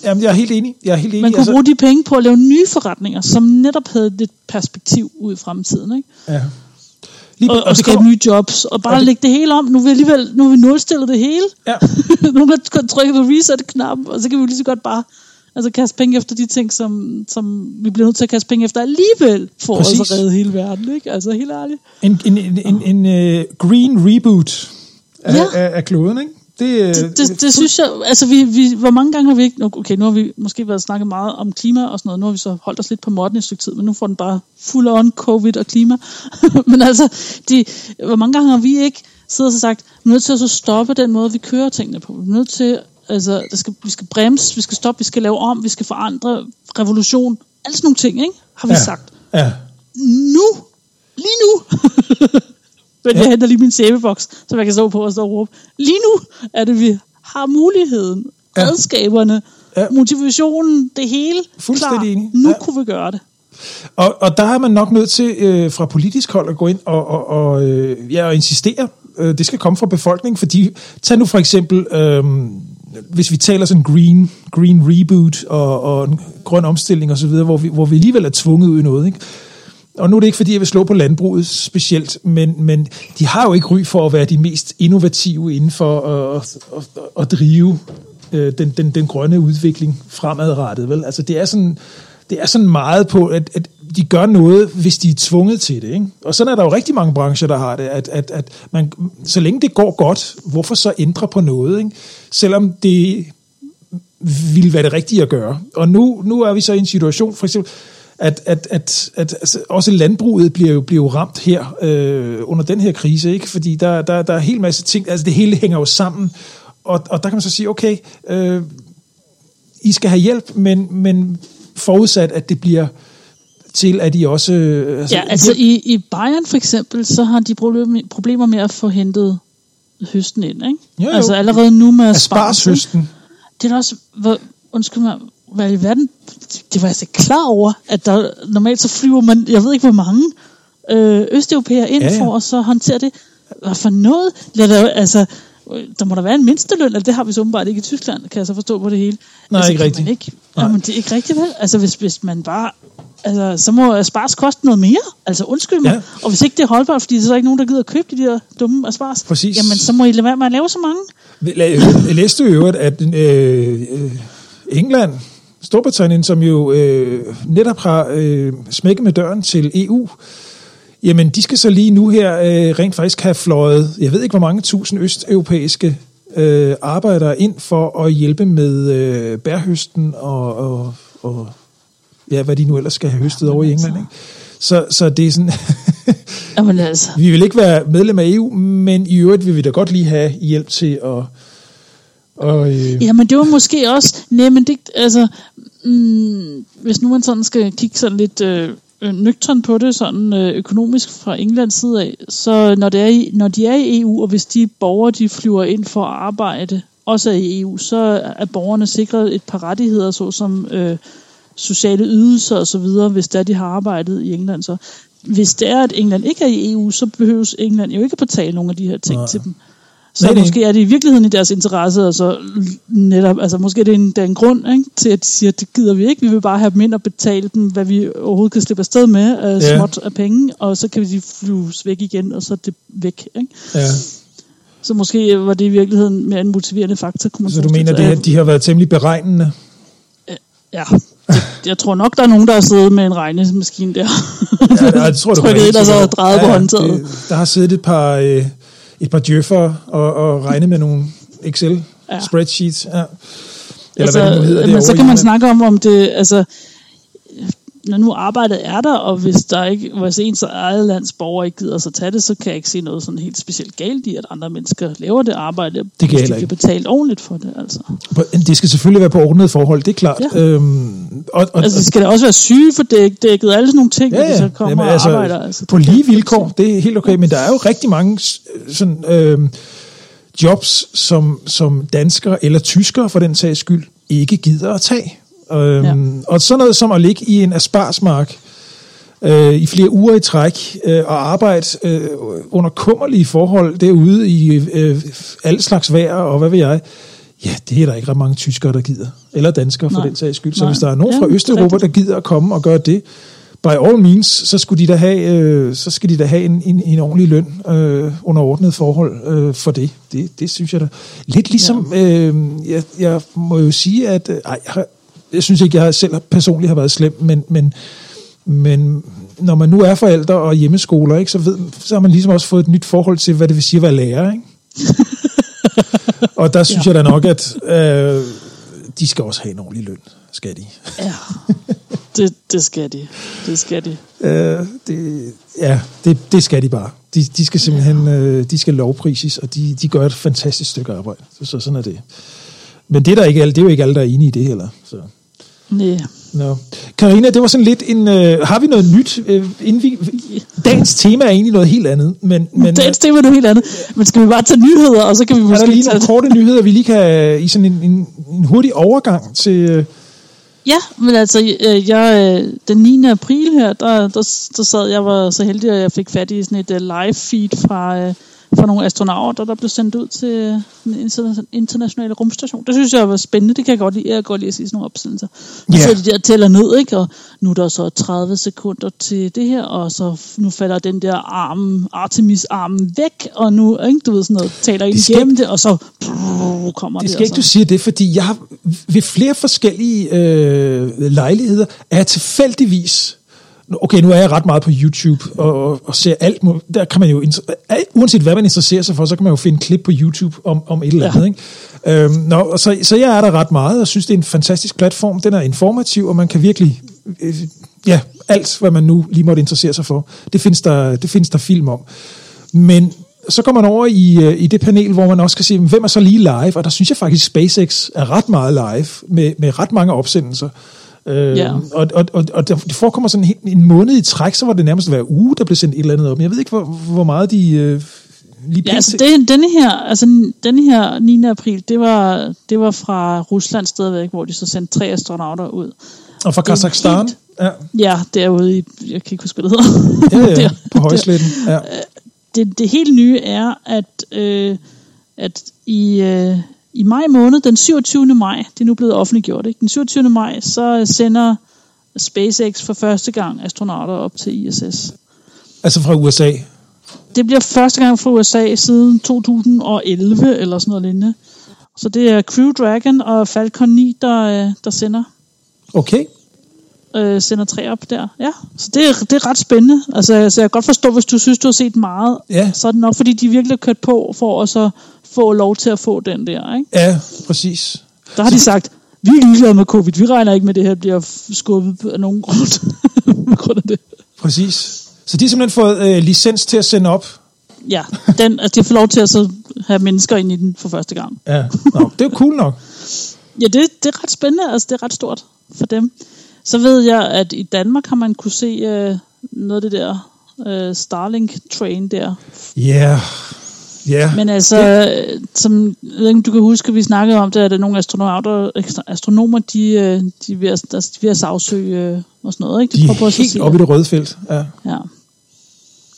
Jamen, jeg er helt enig. Jeg er helt enig. man kunne altså, bruge de penge på at lave nye forretninger, som netop havde lidt perspektiv ud i fremtiden, ikke? ja. Lige, Og, og det skabe nye jobs, og bare og det- lægge det hele om. Nu er vi alligevel, nu er vi nulstillet det hele. Ja. nu har kun trykket på reset-knap, og så kan vi lige så godt bare altså, kaste penge efter de ting, som, som vi bliver nødt til at kaste penge efter alligevel, for Præcis. at redde hele verden, ikke? Altså, helt ærligt. En, en, en, en, en uh, green reboot af, Ja. af, af kloden, ikke? Det, øh, det, det, det synes jeg, altså vi, vi, hvor mange gange har vi ikke, okay, nu har vi måske været snakket meget om klima og sådan noget, nu har vi så holdt os lidt på modden i et stykke tid, men nu får den bare fuld on covid og klima. *laughs* men altså, de, hvor mange gange har vi ikke siddet og sagt, vi er nødt til at så stoppe den måde, vi kører tingene på. Vi er nødt til Altså, der skal, vi skal bremse, vi skal stoppe, vi skal lave om, vi skal forandre, revolution, alle sådan nogle ting, ikke? har vi Ja. sagt. Ja. Nu, lige nu, *laughs* men jeg henter lige min sæbeboks, så jeg kan stå på og stå og råbe. Lige nu er det, vi har muligheden, Ja. redskaberne, Ja. motivationen, det hele Fuldstændig klar. enig. Nu Ja. kunne vi gøre det. Og, og der er man nok nødt til øh, fra politisk hold at gå ind og, og, og, øh, ja, og insistere. Øh, det skal komme fra befolkningen, fordi tag nu for eksempel, øh, hvis vi taler sådan green, green reboot og, og en grøn omstilling osv., hvor vi, hvor vi alligevel er tvunget ud i noget. Ikke? Og nu er det ikke, fordi jeg vil slå på landbruget specielt, men, men de har jo ikke ry for at være de mest innovative inden for at, at, at, at drive øh, den, den, den grønne udvikling fremadrettet. Vel? Altså det er sådan, det er sådan meget på, at, at de gør noget, hvis de er tvunget til det. Ikke? Og sådan er der jo rigtig mange brancher, der har det, at, at, at man, så længe det går godt, hvorfor så ændre på noget? Ikke? Selvom det ville være det rigtige at gøre. Og nu, nu er vi så i en situation, for eksempel, at, at, at, at altså, også landbruget bliver jo, bliver jo ramt her øh, under den her krise, ikke? fordi der, der, der er en hel masse ting, altså det hele hænger jo sammen, og, og der kan man så sige, okay, øh, I skal have hjælp, men, men forudsat, at det bliver til, at I også... Øh, Ja, altså i, i Bayern for eksempel, så har de problemer, problemer med at få hentet høsten ind, ikke? Jo, jo. Altså allerede nu med? Asparshøsten. Det er også, hvor, undskyld mig, hvad i verden, det var jeg altså klar over, at der normalt så flyver man, jeg ved ikke hvor mange øh, østeuropæere ind Ja, ja, for at så håndtere det. Hvad for noget? Lad der, altså, der må der være en mindsteløn, eller det har vi så åbenbart ikke i Tyskland, kan jeg så forstå på det hele. Nej, altså, ikke rigtigt. Ikke, Nej. jamen, det er ikke rigtigt, vel? Altså, hvis, hvis man bare... Altså, så må Aspars koste noget mere. Altså, undskyld mig. Ja. Og hvis ikke det er holdbart, fordi der er så ikke nogen, der gider at købe de der dumme Aspars, Præcis. jamen, så må I lade være med at lave så mange. Jeg læste jo i øvrigt, at øh, øh, England, Storbritannien, som jo øh, netop har øh, smækket med døren til EU, jamen de skal så lige nu her øh, rent faktisk have fløjet, jeg ved ikke hvor mange tusind østeuropæiske øh, arbejdere ind for at hjælpe med øh, bærhøsten og, og, og ja, hvad de nu ellers skal have høstet over i altså. England. Ikke? Så, så det er sådan... *laughs* Jamen altså, Vi vil ikke være medlem af EU, men i øvrigt vil vi da godt lige have hjælp til at... Og, øh, Ja, men det var måske også... Nej, men det... Altså, mm, hvis nu man sådan skal kigge sådan lidt øh, nøgtern på det, sådan øh, økonomisk fra Englands side af, så når, det er i, når de er i EU, og hvis de borgere, de flyver ind for at arbejde, også er i EU, så er borgerne sikret et par rettigheder, såsom øh, sociale ydelser og så videre, hvis det er, de har arbejdet i England. Så hvis det er, at England ikke er i EU, så behøves England jo ikke at betale nogle af de her ting Nej. til dem. Så Nej, nej. måske er det i virkeligheden i deres interesse, altså netop, altså måske er det en, der er en grund ikke, til, at de siger, at det gider vi ikke, vi vil bare have dem ind og betale dem, hvad vi overhovedet kan slippe afsted med, af Ja. ja. småt af penge, og så kan vi de flyves væk igen, og så er det væk. Ikke? ja. Så måske var det i virkeligheden mere en motiverende faktor. Kunne man Så du mener, det, at de har været temmelig beregnende? Ja, det, jeg tror nok, der er nogen, der har siddet med en regnemaskine der. Ja, det tror jeg, du kan Trykket ind og så drejet sikker. på Ja, håndtaget. det- Der har siddet et par, øh, et par djøffer og, og regnet med nogle Excel-spreadsheets. Ja. Eller altså, hvad det nu hedder men så kan man snakke om, om det, altså, når nu arbejdet er der, og hvis der ikke, hvis ens eget lands borger ikke gider sig tage det, så kan jeg ikke se noget sådan helt specielt galt i, at andre mennesker laver det arbejde, kan hvis de bliver betalt ordentligt for det. Altså, Det skal selvfølgelig være på ordnede forhold, det er klart. Ja. Øhm, og, og, altså de skal da også være syge for dæk, dækket, alle sådan nogle ting, Ja, når de ja. så kommer Jamen, og altså, arbejder. Altså, på det lige vilkår, se. det er helt okay, men der er jo rigtig mange sådan, øh, jobs, som, som danskere eller tyskere for den sags skyld ikke gider at tage. Øhm, Og sådan noget som at ligge i en asparsmark øh, i flere uger i træk øh, og arbejde øh, under kummerlige forhold derude i øh, alle slags vejr og hvad ved jeg. Ja, det er der ikke ret mange tyskere, der gider. Eller danskere for Nej. den sags skyld. Så Nej. hvis der er nogen Ja, fra Østeuropa, der gider at komme og gøre det, by all means, så skulle de da have, øh, så skal de da have en, en, en ordentlig løn øh, under ordnet forhold øh, for det. det. Det synes jeg da. Lidt ligesom, ja. øh, jeg, jeg må jo sige, at øh, ej, jeg, har, jeg synes ikke, jeg selv personligt har været slem, men, men, men når man nu er forældre og hjemmeskoler, ikke, så, ved, så har man ligesom også fået et nyt forhold til, hvad det vil sige at være lærer. Ikke? *laughs* og der synes ja. jeg da nok, at øh, de skal også have en ordentlig løn, skal de. Ja, det, det skal de. Det skal de. Øh, det, ja, det, det skal de bare. De, de skal simpelthen øh, de skal lovprises, og de, de gør et fantastisk stykke arbejde. Så, så sådan er det. Men det er, der ikke alle, det er jo ikke alle, der er enige i det heller. Så. Nej. No. Karina, det var sådan lidt en... Øh, har vi noget nyt? Øh, inden vi, dagens tema er egentlig noget helt andet. Men, men, dagens tema er noget helt andet. Men skal vi bare tage nyheder, og så kan vi måske... Er der lige nogle korte nyheder, vi lige kan... I sådan en, en, en hurtig overgang til... Øh, Ja, men altså, øh, jeg, øh, den 9. april her, der, der, der sad jeg var så heldig, at jeg fik fat i sådan et live feed fra, fra nogle astronauter, der blev sendt ud til den internationale rumstation. Det synes jeg var spændende. Det kan jeg godt lide. Jeg kan godt lide at se sådan nogle opsendelser. Yeah. Så de der tæller ned, ikke? Og nu er der så 30 sekunder til det her, og så nu falder den der arm, Artemis-arm væk, og nu, ikke? Du ved sådan noget, taler ind igennem det, og så brrr, kommer det. Det skal ikke, du siger det, fordi jeg har ved flere forskellige øh, lejligheder, er tilfældigvis okay, nu er jeg ret meget på YouTube og, og ser alt. Der kan man jo, uanset hvad man interesserer sig for, så kan man jo finde klip på YouTube om, om et eller andet. Ja. Ikke? Øhm, nå, så, så jeg er der ret meget og synes, det er en fantastisk platform. Den er informativ, og man kan virkelig... Øh, ja, alt, hvad man nu lige måtte interessere sig for, det findes der, det findes der film om. Men så går man over i, øh, i det panel, hvor man også kan se, hvem er så lige live, og der synes jeg faktisk, SpaceX er ret meget live, med, med ret mange opsendelser. Øh, ja. og, og, og, og det forekommer sådan en, en måned i træk, så var det nærmest hver uge, der blev sendt et eller andet op. Men jeg ved ikke, hvor, hvor meget de... Øh, lige ja, altså det, denne her, altså denne her 9. april, det var, det var fra Rusland stadigvæk, hvor de så sendte tre astronauter ud. Og fra Kazakhstan? Ja. ja, derude i, jeg kan ikke huske, hvad det hedder. Ja, ja, *laughs* der, på højsletten. Ja. Det, det helt nye er, at, øh, at i, øh, i maj måned, den 27. maj, det er nu blevet offentliggjort, ikke? den 27. maj, så sender SpaceX for første gang astronauter op til ISS. Altså fra USA? Det bliver første gang fra USA siden 2011, eller sådan noget lignende. Så det er Crew Dragon og Falcon 9, der, øh, der sender. Okay. Øh, sender tre op der. Ja, så det er, det er ret spændende. Altså, så jeg kan godt forstå, hvis du synes, du har set meget, ja. så er det nok, fordi de virkelig har kørt på for at så få lov til at få den der, ikke? Ja, præcis. Der har de sagt, vi er ligeglade med covid, vi regner ikke med, at det her bliver skubbet af nogen grund, *laughs* grund af det. Præcis. Så de har simpelthen fået øh, licens til at sende op? Ja, den, altså, de får lov til at så have mennesker ind i den for første gang. Ja, Nå, det er cool nok. ja, det, det er ret spændende, altså det er ret stort for dem. Så ved jeg, at i Danmark har man kunne se øh, noget af det der øh, Starlink-train der. Ja, yeah. Yeah. Men altså, det. som jeg ved ikke, du kan huske, at vi snakkede om det, at der er nogle astronauter, astronomer, de, øh, de, er ved at, de er ved at sagsøge øh, og sådan noget. Ikke? De, de er på helt oppe i det røde felt. Ja. ja.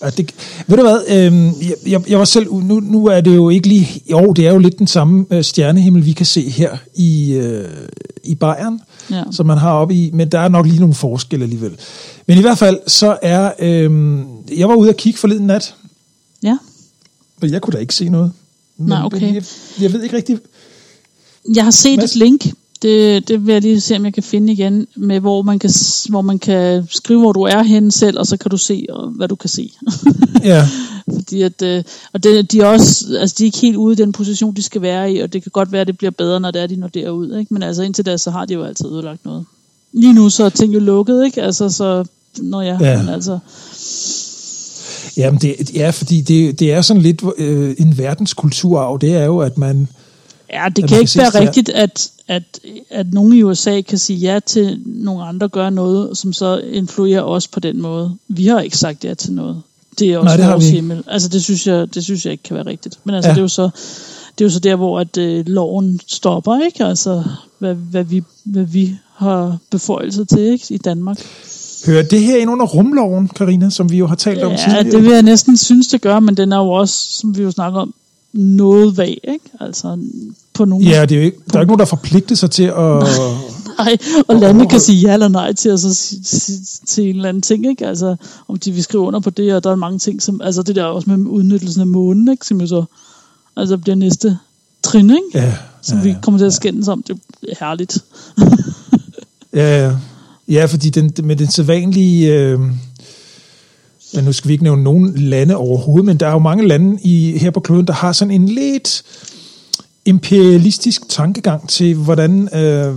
Ja, det, ved du hvad, øh, jeg, jeg, var selv, nu, nu er det jo ikke lige, jo, det er jo lidt den samme øh, stjernehimmel, vi kan se her i, øh, i Bayern, ja. som man har oppe i, men der er nok lige nogle forskelle alligevel. Men i hvert fald, så er, øh, jeg var ude og kigge forleden nat, ja. Og jeg kunne da ikke se noget. Men, Nej, okay. Jeg, jeg ved ikke rigtigt... Jeg har set Mads? et link, det, det vil jeg lige se, om jeg kan finde igen, med hvor man kan, hvor man kan skrive, hvor du er henne selv, og så kan du se, hvad du kan se. ja. *laughs* Fordi at, øh, og det, de er også, altså de er ikke helt ude i den position, de skal være i, og det kan godt være, at det bliver bedre, når det er, de når derud, ikke? Men altså indtil da, så har de jo altid udlagt noget. Lige nu så er ting jo lukket, ikke? Altså så, når jeg, ja. men altså, Jamen, det, ja, fordi det, det er sådan lidt øh, en verdenskulturarv. Det er jo, at man... Ja, det kan ikke være rigtigt, at, at, at nogen i USA kan sige ja til, nogle andre gør noget, som så influerer os på den måde. Vi har ikke sagt ja til noget. Det er også Nej, det vores himmel. Altså, det synes, jeg, det synes jeg ikke kan være rigtigt. Men altså, ja. det er jo så det er jo så der, hvor at, øh, loven stopper, ikke? Altså, hvad, hvad, vi, hvad vi har beføjelse til, ikke? I Danmark. Hører det her ind under rumloven, Karina, som vi jo har talt om ja, tidligere? Ja, det vil jeg næsten synes, det gør, men den er jo også, som vi jo snakker om, noget vag, ikke? Altså, på nogle Ja, det er jo ikke, der er ikke nogen, der forpligter sig til at... *laughs* nej, og lande kan sige ja eller nej til, altså, til en eller anden ting, ikke? Altså, om de vil skrive under på det, og der er mange ting, som, altså det der også med udnyttelsen af månen, ikke? Som jo så, altså bliver næste trin, ikke? Ja, som ja, vi kommer til at skændes om. Det er herligt. ja, ja. Ja, fordi den, med den sædvanlige... Øh, ja, nu skal vi ikke nævne nogen lande overhovedet, men der er jo mange lande i, her på kloden, der har sådan en lidt imperialistisk tankegang til, hvordan, øh,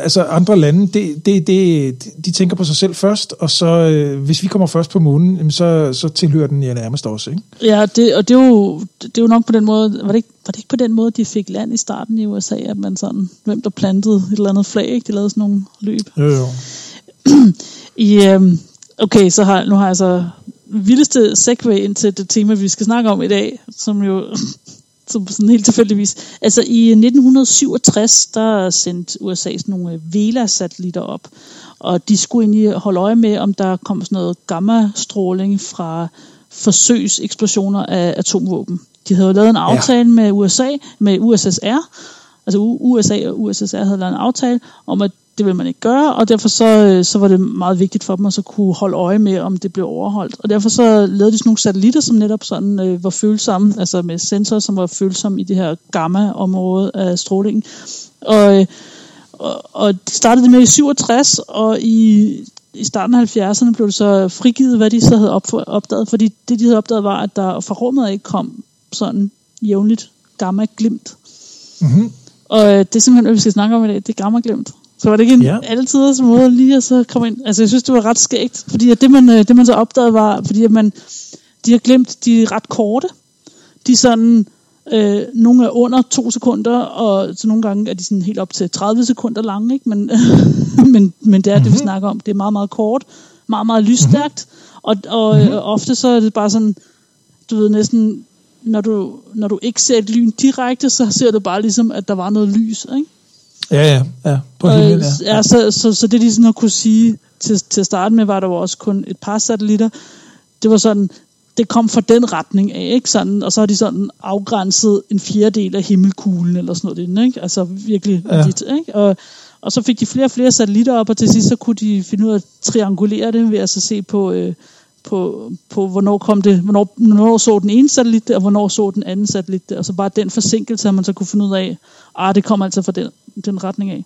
altså andre lande, det, det, det, de tænker på sig selv først, og så øh, hvis vi kommer først på månen, jamen, så, så tilhører den ja nærmest også, ikke? Ja, det, og det er, jo, det er jo nok på den måde, var det, ikke, var det ikke på den måde, de fik land i starten i USA, at man sådan, hvem der plantede et eller andet flag, ikke? De lavede sådan nogle løb. Jo, jo. *clears throat* I, øhm, okay, så har, nu har jeg så vildeste segue ind til det tema, vi skal snakke om i dag, som jo *clears throat* som sådan helt tilfældigvis. Altså i 1967, der sendte USA sådan nogle Vela-satellitter op, og de skulle egentlig holde øje med, om der kom sådan noget gamma-stråling fra forsøgseksplosioner af atomvåben. De havde jo lavet en aftale ja. med USA, med USSR, altså USA og USSR havde lavet en aftale om, at det vil man ikke gøre, og derfor så, øh, så var det meget vigtigt for dem at så kunne holde øje med, om det blev overholdt. Og derfor så lavede de sådan nogle satellitter, som netop sådan øh, var følsomme, altså med sensorer, som var følsomme i det her gamma-område af strålingen. Og, øh, og, og det startede med i 67, og i, i starten af 70'erne blev det så frigivet, hvad de så havde opdaget, fordi det, de havde opdaget, var, at der fra rummet ikke kom sådan jævnligt gamma-glimt. Mm-hmm. Og øh, det er simpelthen, hvad vi skal snakke om i dag, det er gamma-glimt. Så var det ikke en ja. altid som måde lige at så komme ind. Altså jeg synes, det var ret skægt, fordi at det, man, øh, det man så opdagede var, fordi at man, de har glemt, de ret korte. De er sådan, øh, nogle er under to sekunder, og så nogle gange er de sådan helt op til 30 sekunder lange, ikke? Men, *laughs* men, men det er mm-hmm. det, vi mhm. snakker om. Det er meget, meget kort, meget, meget lysstærkt, mm-hmm. og, og mm-hmm. øh, ofte så er det bare sådan, du ved næsten, når du, når du ikke ser et lyn direkte, så ser du bare ligesom, at der var noget lys, ikke? Ja, ja, ja. På og, himlen, ja. ja så, så, så det de sådan har kunne sige til, til at starte med, var der jo også kun et par satellitter. Det var sådan, det kom fra den retning af, ikke? Sådan, og så har de sådan afgrænset en fjerdedel af himmelkuglen, eller sådan noget, ikke? Altså virkelig ja. lidt, ikke? Og, og så fik de flere og flere satellitter op, og til sidst så kunne de finde ud af at triangulere det ved at så se på, øh, på, på hvornår, kom det, hvornår, hvornår så den ene satellit og hvornår så den anden satellit Og så bare den forsinkelse, at man så kunne finde ud af, ah, det kommer altså fra den, den retning af.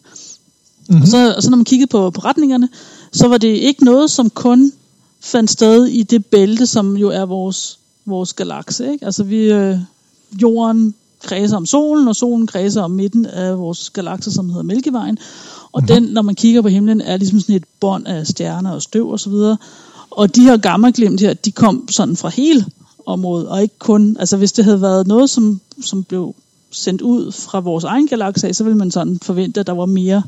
Mm-hmm. Og, så, og så når man kiggede på, på retningerne, så var det ikke noget, som kun fandt sted i det bælte, som jo er vores, vores galakse. Ikke? Altså vi, øh, jorden kredser om solen, og solen kredser om midten af vores galakse, som hedder Mælkevejen. Og mm-hmm. den, når man kigger på himlen, er ligesom sådan et bånd af stjerner og støv osv. Og, og de her gammaglimt her, de kom sådan fra hele området, og ikke kun, altså hvis det havde været noget, som, som blev sendt ud fra vores egen galakse så ville man sådan forvente, at der var mere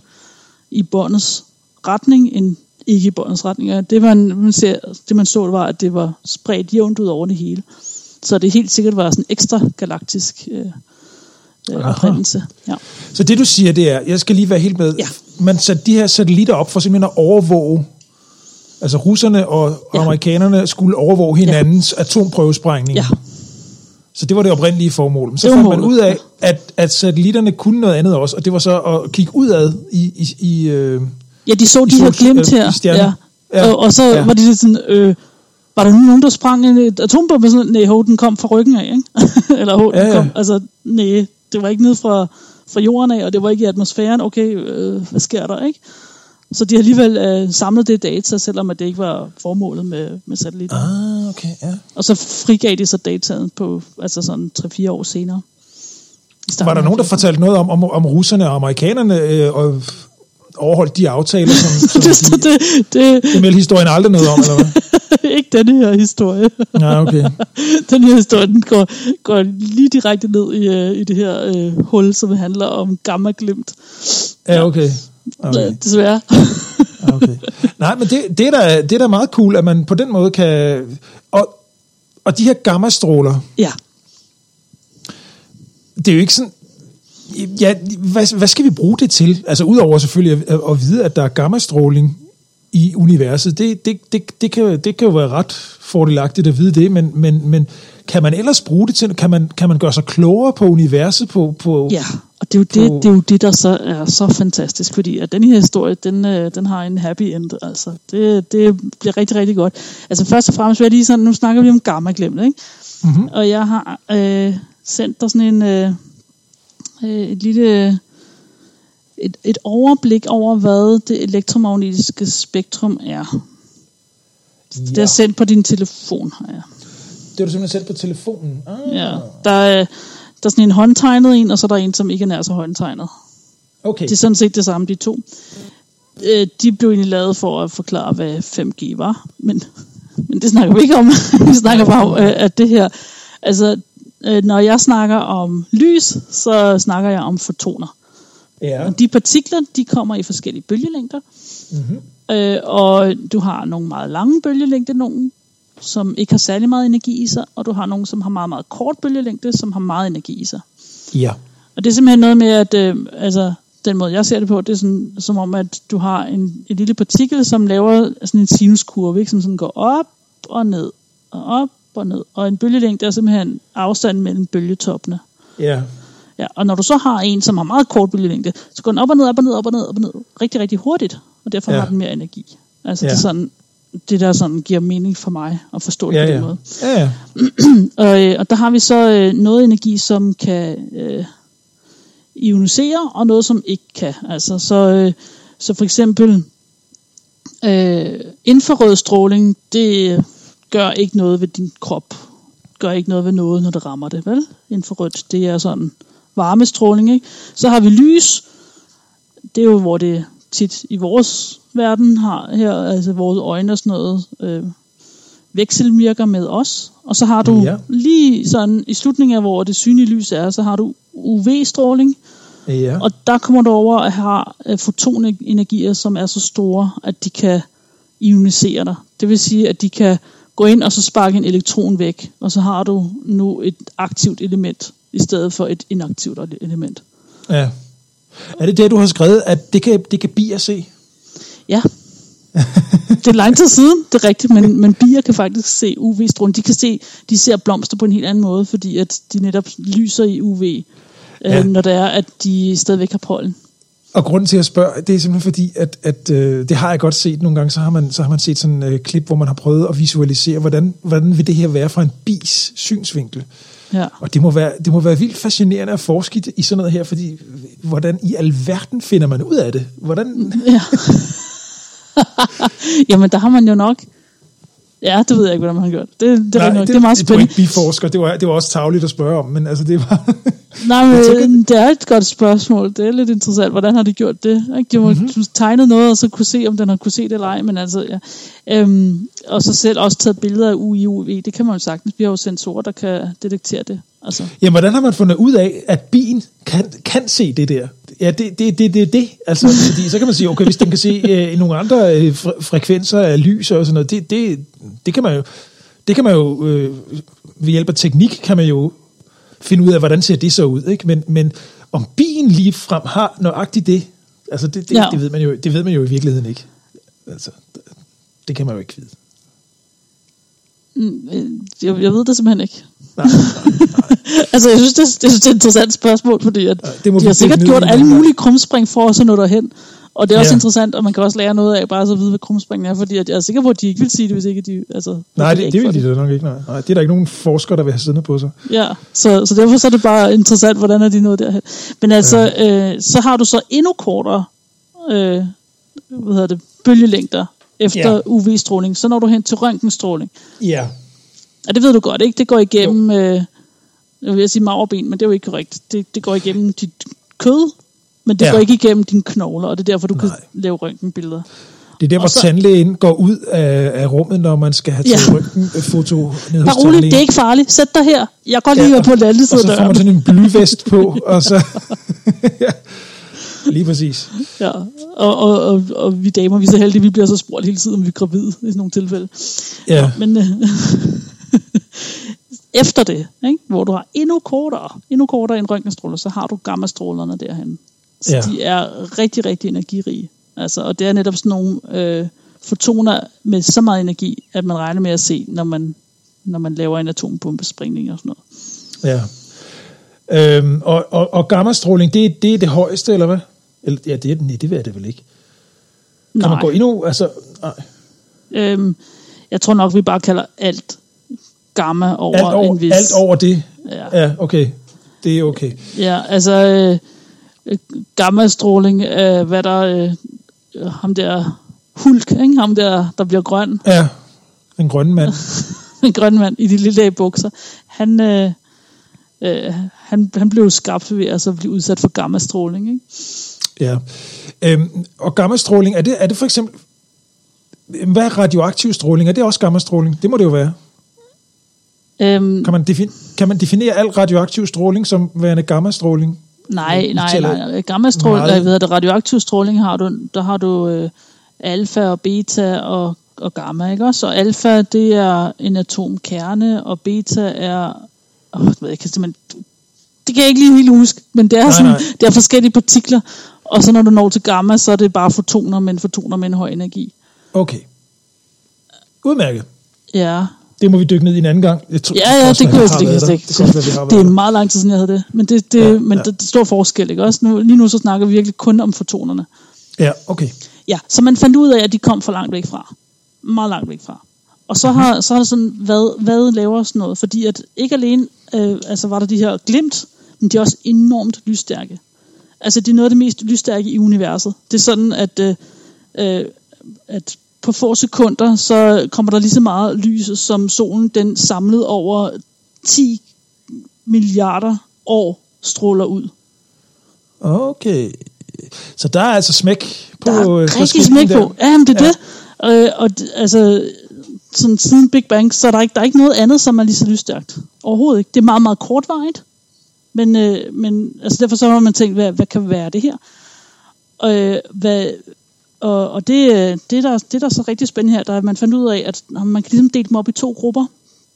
i båndets retning, end ikke i båndets retning. Det, man, man ser, det man så, var, at det var spredt jævnt ud over det hele. Så det helt sikkert var sådan ekstra galaktisk øh, øh, oprindelse. Ja. Så det du siger, det er, jeg skal lige være helt med, ja. man satte de her satellitter op for simpelthen at overvåge Altså russerne og ja. amerikanerne skulle overvåge hinandens ja. atomprøvesprængning. Ja. Så det var det oprindelige formål. Men så fandt man ud af, at, at satellitterne kunne noget andet også, og det var så at kigge udad i... i, i øh, ja, de så de her glimt her. Ja. Ja. Og, og så ja. var de sådan... Øh, var der nogen, der sprang en atombombe? Sådan, nej, ho, den kom fra ryggen af, ikke? *laughs* Eller ho, ja, ja. kom... Altså, nej, det var ikke ned fra, fra jorden af, og det var ikke i atmosfæren. Okay, øh, hvad sker der, ikke? Så de har alligevel øh, samlet det data, selvom at det ikke var formålet med, med satellitten. Ah, okay, ja. Og så frigav de så dataet på altså sådan 3-4 år senere. Var der nogen, der fortalte noget om, om, om russerne og amerikanerne øh, og overholdt de aftaler, som, *laughs* som det, de, det, det, det meldte historien aldrig noget om, eller hvad? *laughs* ikke denne her historie. *laughs* Ja, okay. den her historie, den går, går lige direkte ned i, uh, i det her uh, hul, som handler om gamma glimt. Ja, okay. Okay. Desværre. *laughs* okay. Nej, men det, det, er da, det er da meget cool, at man på den måde kan... Og, og de her gammastråler... Ja. Det er jo ikke sådan... Ja, hvad, hvad skal vi bruge det til? Altså udover selvfølgelig at, at vide, at der er gammastråling i universet, det, det, det, det, kan, det kan jo være ret fordelagtigt at vide det, men, men, men kan man ellers bruge det til, kan man, kan man gøre sig klogere på universet? På, på, ja, og det er, jo det, det er jo det, der så er så fantastisk, fordi at den her historie, den, øh, den har en happy end, altså. Det, det bliver rigtig, rigtig godt. Altså først og fremmest vil jeg lige sådan, nu snakker vi om gamma glemt, ikke? Mm-hmm. Og jeg har øh, sendt dig sådan en, øh, øh, et lille, et, et overblik over, hvad det elektromagnetiske spektrum er. Ja. Det er sendt på din telefon, har jeg. Det har du simpelthen sendt på telefonen? Ah. Ja, der er, der er sådan en håndtegnet en, og så er der en, som ikke er nær så håndtegnet. Okay. Det er sådan set det samme, de to. Øh, de blev egentlig lavet for at forklare, hvad 5G var, men, men det snakker vi ikke om. *laughs* vi snakker bare om, øh, at det her... Altså, øh, når jeg snakker om lys, så snakker jeg om fotoner. Ja. Og de partikler, de kommer i forskellige bølgelængder. Mm-hmm. Øh, og du har nogle meget lange bølgelængder, nogle som ikke har særlig meget energi i sig, og du har nogle, som har meget, meget kort bølgelængde, som har meget energi i sig. Ja. Og det er simpelthen noget med, at øh, altså, den måde, jeg ser det på, det er sådan, som om, at du har en, en lille partikel, som laver sådan en sinuskurve, ikke? som sådan går op og ned, og op og ned. Og en bølgelængde er simpelthen afstanden mellem bølgetoppene. Ja. Ja, og når du så har en, som har meget kort bølgelængde, så går den op og ned, op og ned, op og ned, op og ned, rigtig, rigtig hurtigt, og derfor Ja. har den mere energi. Altså Ja. det er sådan, det der sådan giver mening for mig at forstå det Ja, på den ja. måde. Ja, ja. *clears throat* Og, øh, og der har vi så øh, noget energi, som kan øh, ionisere, og noget, som ikke kan. Altså, så, øh, så for eksempel øh, infrarød stråling, det gør ikke noget ved din krop. Gør ikke noget ved noget, når det rammer det, vel? Infrarødt, det er sådan varmestråling, ikke? Så har vi lys. Det er jo, hvor det tit i vores verden har her, altså vores øjne og sådan noget, øh, vekselvirker med os. Og så har du Ja. lige sådan i slutningen af, hvor det synlige lys er, så har du UV-stråling, Ja. og der kommer du over at have øh, fotonenergier, som er så store, at de kan ionisere dig. Det vil sige, at de kan gå ind og så sparke en elektron væk, og så har du nu et aktivt element, i stedet for et inaktivt element. ja. Er det det, du har skrevet, at det kan, det kan bier se? Ja. det er lang tid siden, det er rigtigt, men, men bier kan faktisk se UV-stråling. De kan se, de ser blomster på en helt anden måde, fordi at de netop lyser i UV, ja. øh, når det er, at de stadigvæk har pollen. Og grunden til at spørge, det er simpelthen fordi, at, at øh, det har jeg godt set nogle gange, så har man, så har man set sådan et øh, klip, hvor man har prøvet at visualisere, hvordan, hvordan vil det her være fra en bis synsvinkel. Ja. Og det må, være, det må være vildt fascinerende at forske i- sådan noget her, fordi hvordan i alverden finder man ud af det? Hvordan? Ja. *laughs* Jamen, der har man jo nok... Ja, det ved jeg ikke, hvordan man har gjort. Det, det, er, nok, det, er meget det var spændende. ikke biforsker, det var, det var også tavligt at spørge om, men altså det var... *laughs* Nej, *laughs* men tænker- det er et godt spørgsmål. Det er lidt interessant. Hvordan har de gjort det? Ikke? De har Mhm. mm-hmm. tegnet noget, og så kunne se, om den har kunne se det eller ej. Men altså, ja. øhm, og så selv også taget billeder af UI UV. Det kan man jo sagtens. Vi har jo sensorer, der kan detektere det. Altså, Jamen, hvordan har man fundet ud af, at bien kan, kan se det der? Ja, det det, det, det, det. Altså, *laughs* fordi så kan man sige, okay, hvis den kan se øh, nogle andre øh, fre- frekvenser af lys og sådan noget, det, det, det kan man jo, det kan man jo øh, ved hjælp af teknik, kan man jo finde ud af, hvordan ser det så ud, ikke? Men, men om bien lige frem har nøjagtigt det, altså det, det. Ja. det, ved man jo, det ved man jo i virkeligheden ikke. Altså, det kan man jo ikke vide. Mm, øh, jeg, jeg ved det simpelthen ikke. Nej, *laughs* altså, jeg synes, det, det, det er et interessant spørgsmål, fordi at Ja, det må de har sikkert gjort alle mulige krumspring for at så nå derhen. Og det er også Ja. interessant, og man kan også lære noget af bare så at vide, hvad krumspringen er, fordi at jeg er sikker på, at de ikke vil sige det, hvis ikke de... Altså, nej det, det får vil de da nok ikke. Nej. nej, det er der ikke nogen forskere, der vil have siddende på sig. Ja, så, så derfor så er det bare interessant, hvordan er de nået derhen. Men altså, ja. øh, så har du så endnu kortere øh, hvad hedder det, bølgelængder efter ja. UV-stråling. Så når du hen til røntgenstråling. Ja, Og det ved du godt, ikke? Det går igennem, øh, jeg vil sige maverben, men det er jo ikke korrekt. Det, det går igennem dit kød, men det Ja. går ikke igennem dine knogler, og det er derfor, du Nej. Kan lave røntgenbilleder. Det er der, hvor Og så- tandlægen går ud af, af rummet, når man skal have taget Ja. røntgenfoto ned hos roligt, det er ikke farligt. Sæt dig her. Jeg går lige Ja, ja, på den anden Og side så af får man sådan en blyvest på, og så... *laughs* *laughs* ja, lige præcis. *laughs* Ja, og, og, og, og vi damer, vi er så heldige, vi bliver så spurgt hele tiden, om vi er gravide i sådan nogle tilfælde. Ja, Men øh, *laughs* efter det, ikke, hvor du har endnu kortere, endnu kortere end røntgenstråler, så har du gammastrålerne derhen. Så ja. de er rigtig, rigtig energirige. Altså, og det er netop sådan nogle øh, fotoner med så meget energi, at man regner med at se, når man, når man laver en atombombesprængning og sådan noget. ja. Øhm, og, og, og gammastråling, det, det er det højeste, eller hvad? Eller, ja, det er, nej, det er det vel ikke. Kan Nej. man gå endnu? Altså, nej. Øhm, jeg tror nok, vi bare kalder alt gamma over, Alt, over, en vis... alt over det? Ja. Ja, okay. Det er okay. Ja, altså øh, gammastråling, øh, hvad der øh, ham der Hulk, ikke? ham der, der bliver grøn, Ja, en grøn mand. *laughs* en grøn mand i de lille bukser, han, øh, øh, han, han blev skabt ved altså at blive udsat for gammastråling. Ikke? Ja. Øhm, og gammastråling, er det, er det for eksempel... Hvad er radioaktiv stråling? Er det også gammastråling? Det må det jo være. Øhm, Kan man, defin- kan man definere al radioaktiv stråling som værende gammastråling? nej, Vi nej, taler nej. Gammastråling, eller hvad det, radioaktiv stråling har du, der har du øh, alfa og beta og, og gamma, ikke også? Så alfa, det er en atomkerne, og beta er... Åh, ved, jeg kan simpelthen, det kan jeg ikke lige helt huske, men det er, Nej, sådan, nej. det er forskellige partikler, og så når du når til gamma, så er det bare fotoner, men fotoner med en høj energi. Okay. Udmærket. Ja, Det må vi dykke ned i en anden gang. Jeg tror, Ja, ja, også det kunne jeg har det, det, der. det, Det det, det er der. meget lang tid siden, jeg havde det. Men, det, det, Ja, men ja. der er stor forskel, ikke også? Nu, lige nu så snakker vi virkelig kun om fotonerne. Ja, okay. Ja, så man fandt ud af, at de kom for langt væk fra. Meget langt væk fra. Og så har, så har det sådan, hvad, hvad laver sådan noget? Fordi at ikke alene øh, altså var der de her glimt, men de er også enormt lysstærke. Altså det er noget af det mest lysstærke i universet. Det er sådan, at, øh, øh, at på få sekunder, så kommer der lige så meget lys, som solen den samlet over 10 milliarder år stråler ud. Okay. Så der er altså smæk på Der er øh, rigtig forskellige smæk der. på. Ja, men det er Ja. det. Øh, og altså, sådan, siden Big Bang, så er der, ikke, der er ikke noget andet, som er lige så lysstærkt. Overhovedet ikke. Det er meget, meget kortvarigt. Men, øh, men altså, derfor så har man tænkt, hvad, hvad kan være det her? Og, øh, hvad, og, og det, øh, det, der, det, der er så rigtig spændende her, der er, at man fandt ud af, at man kan ligesom dele dem op i to grupper.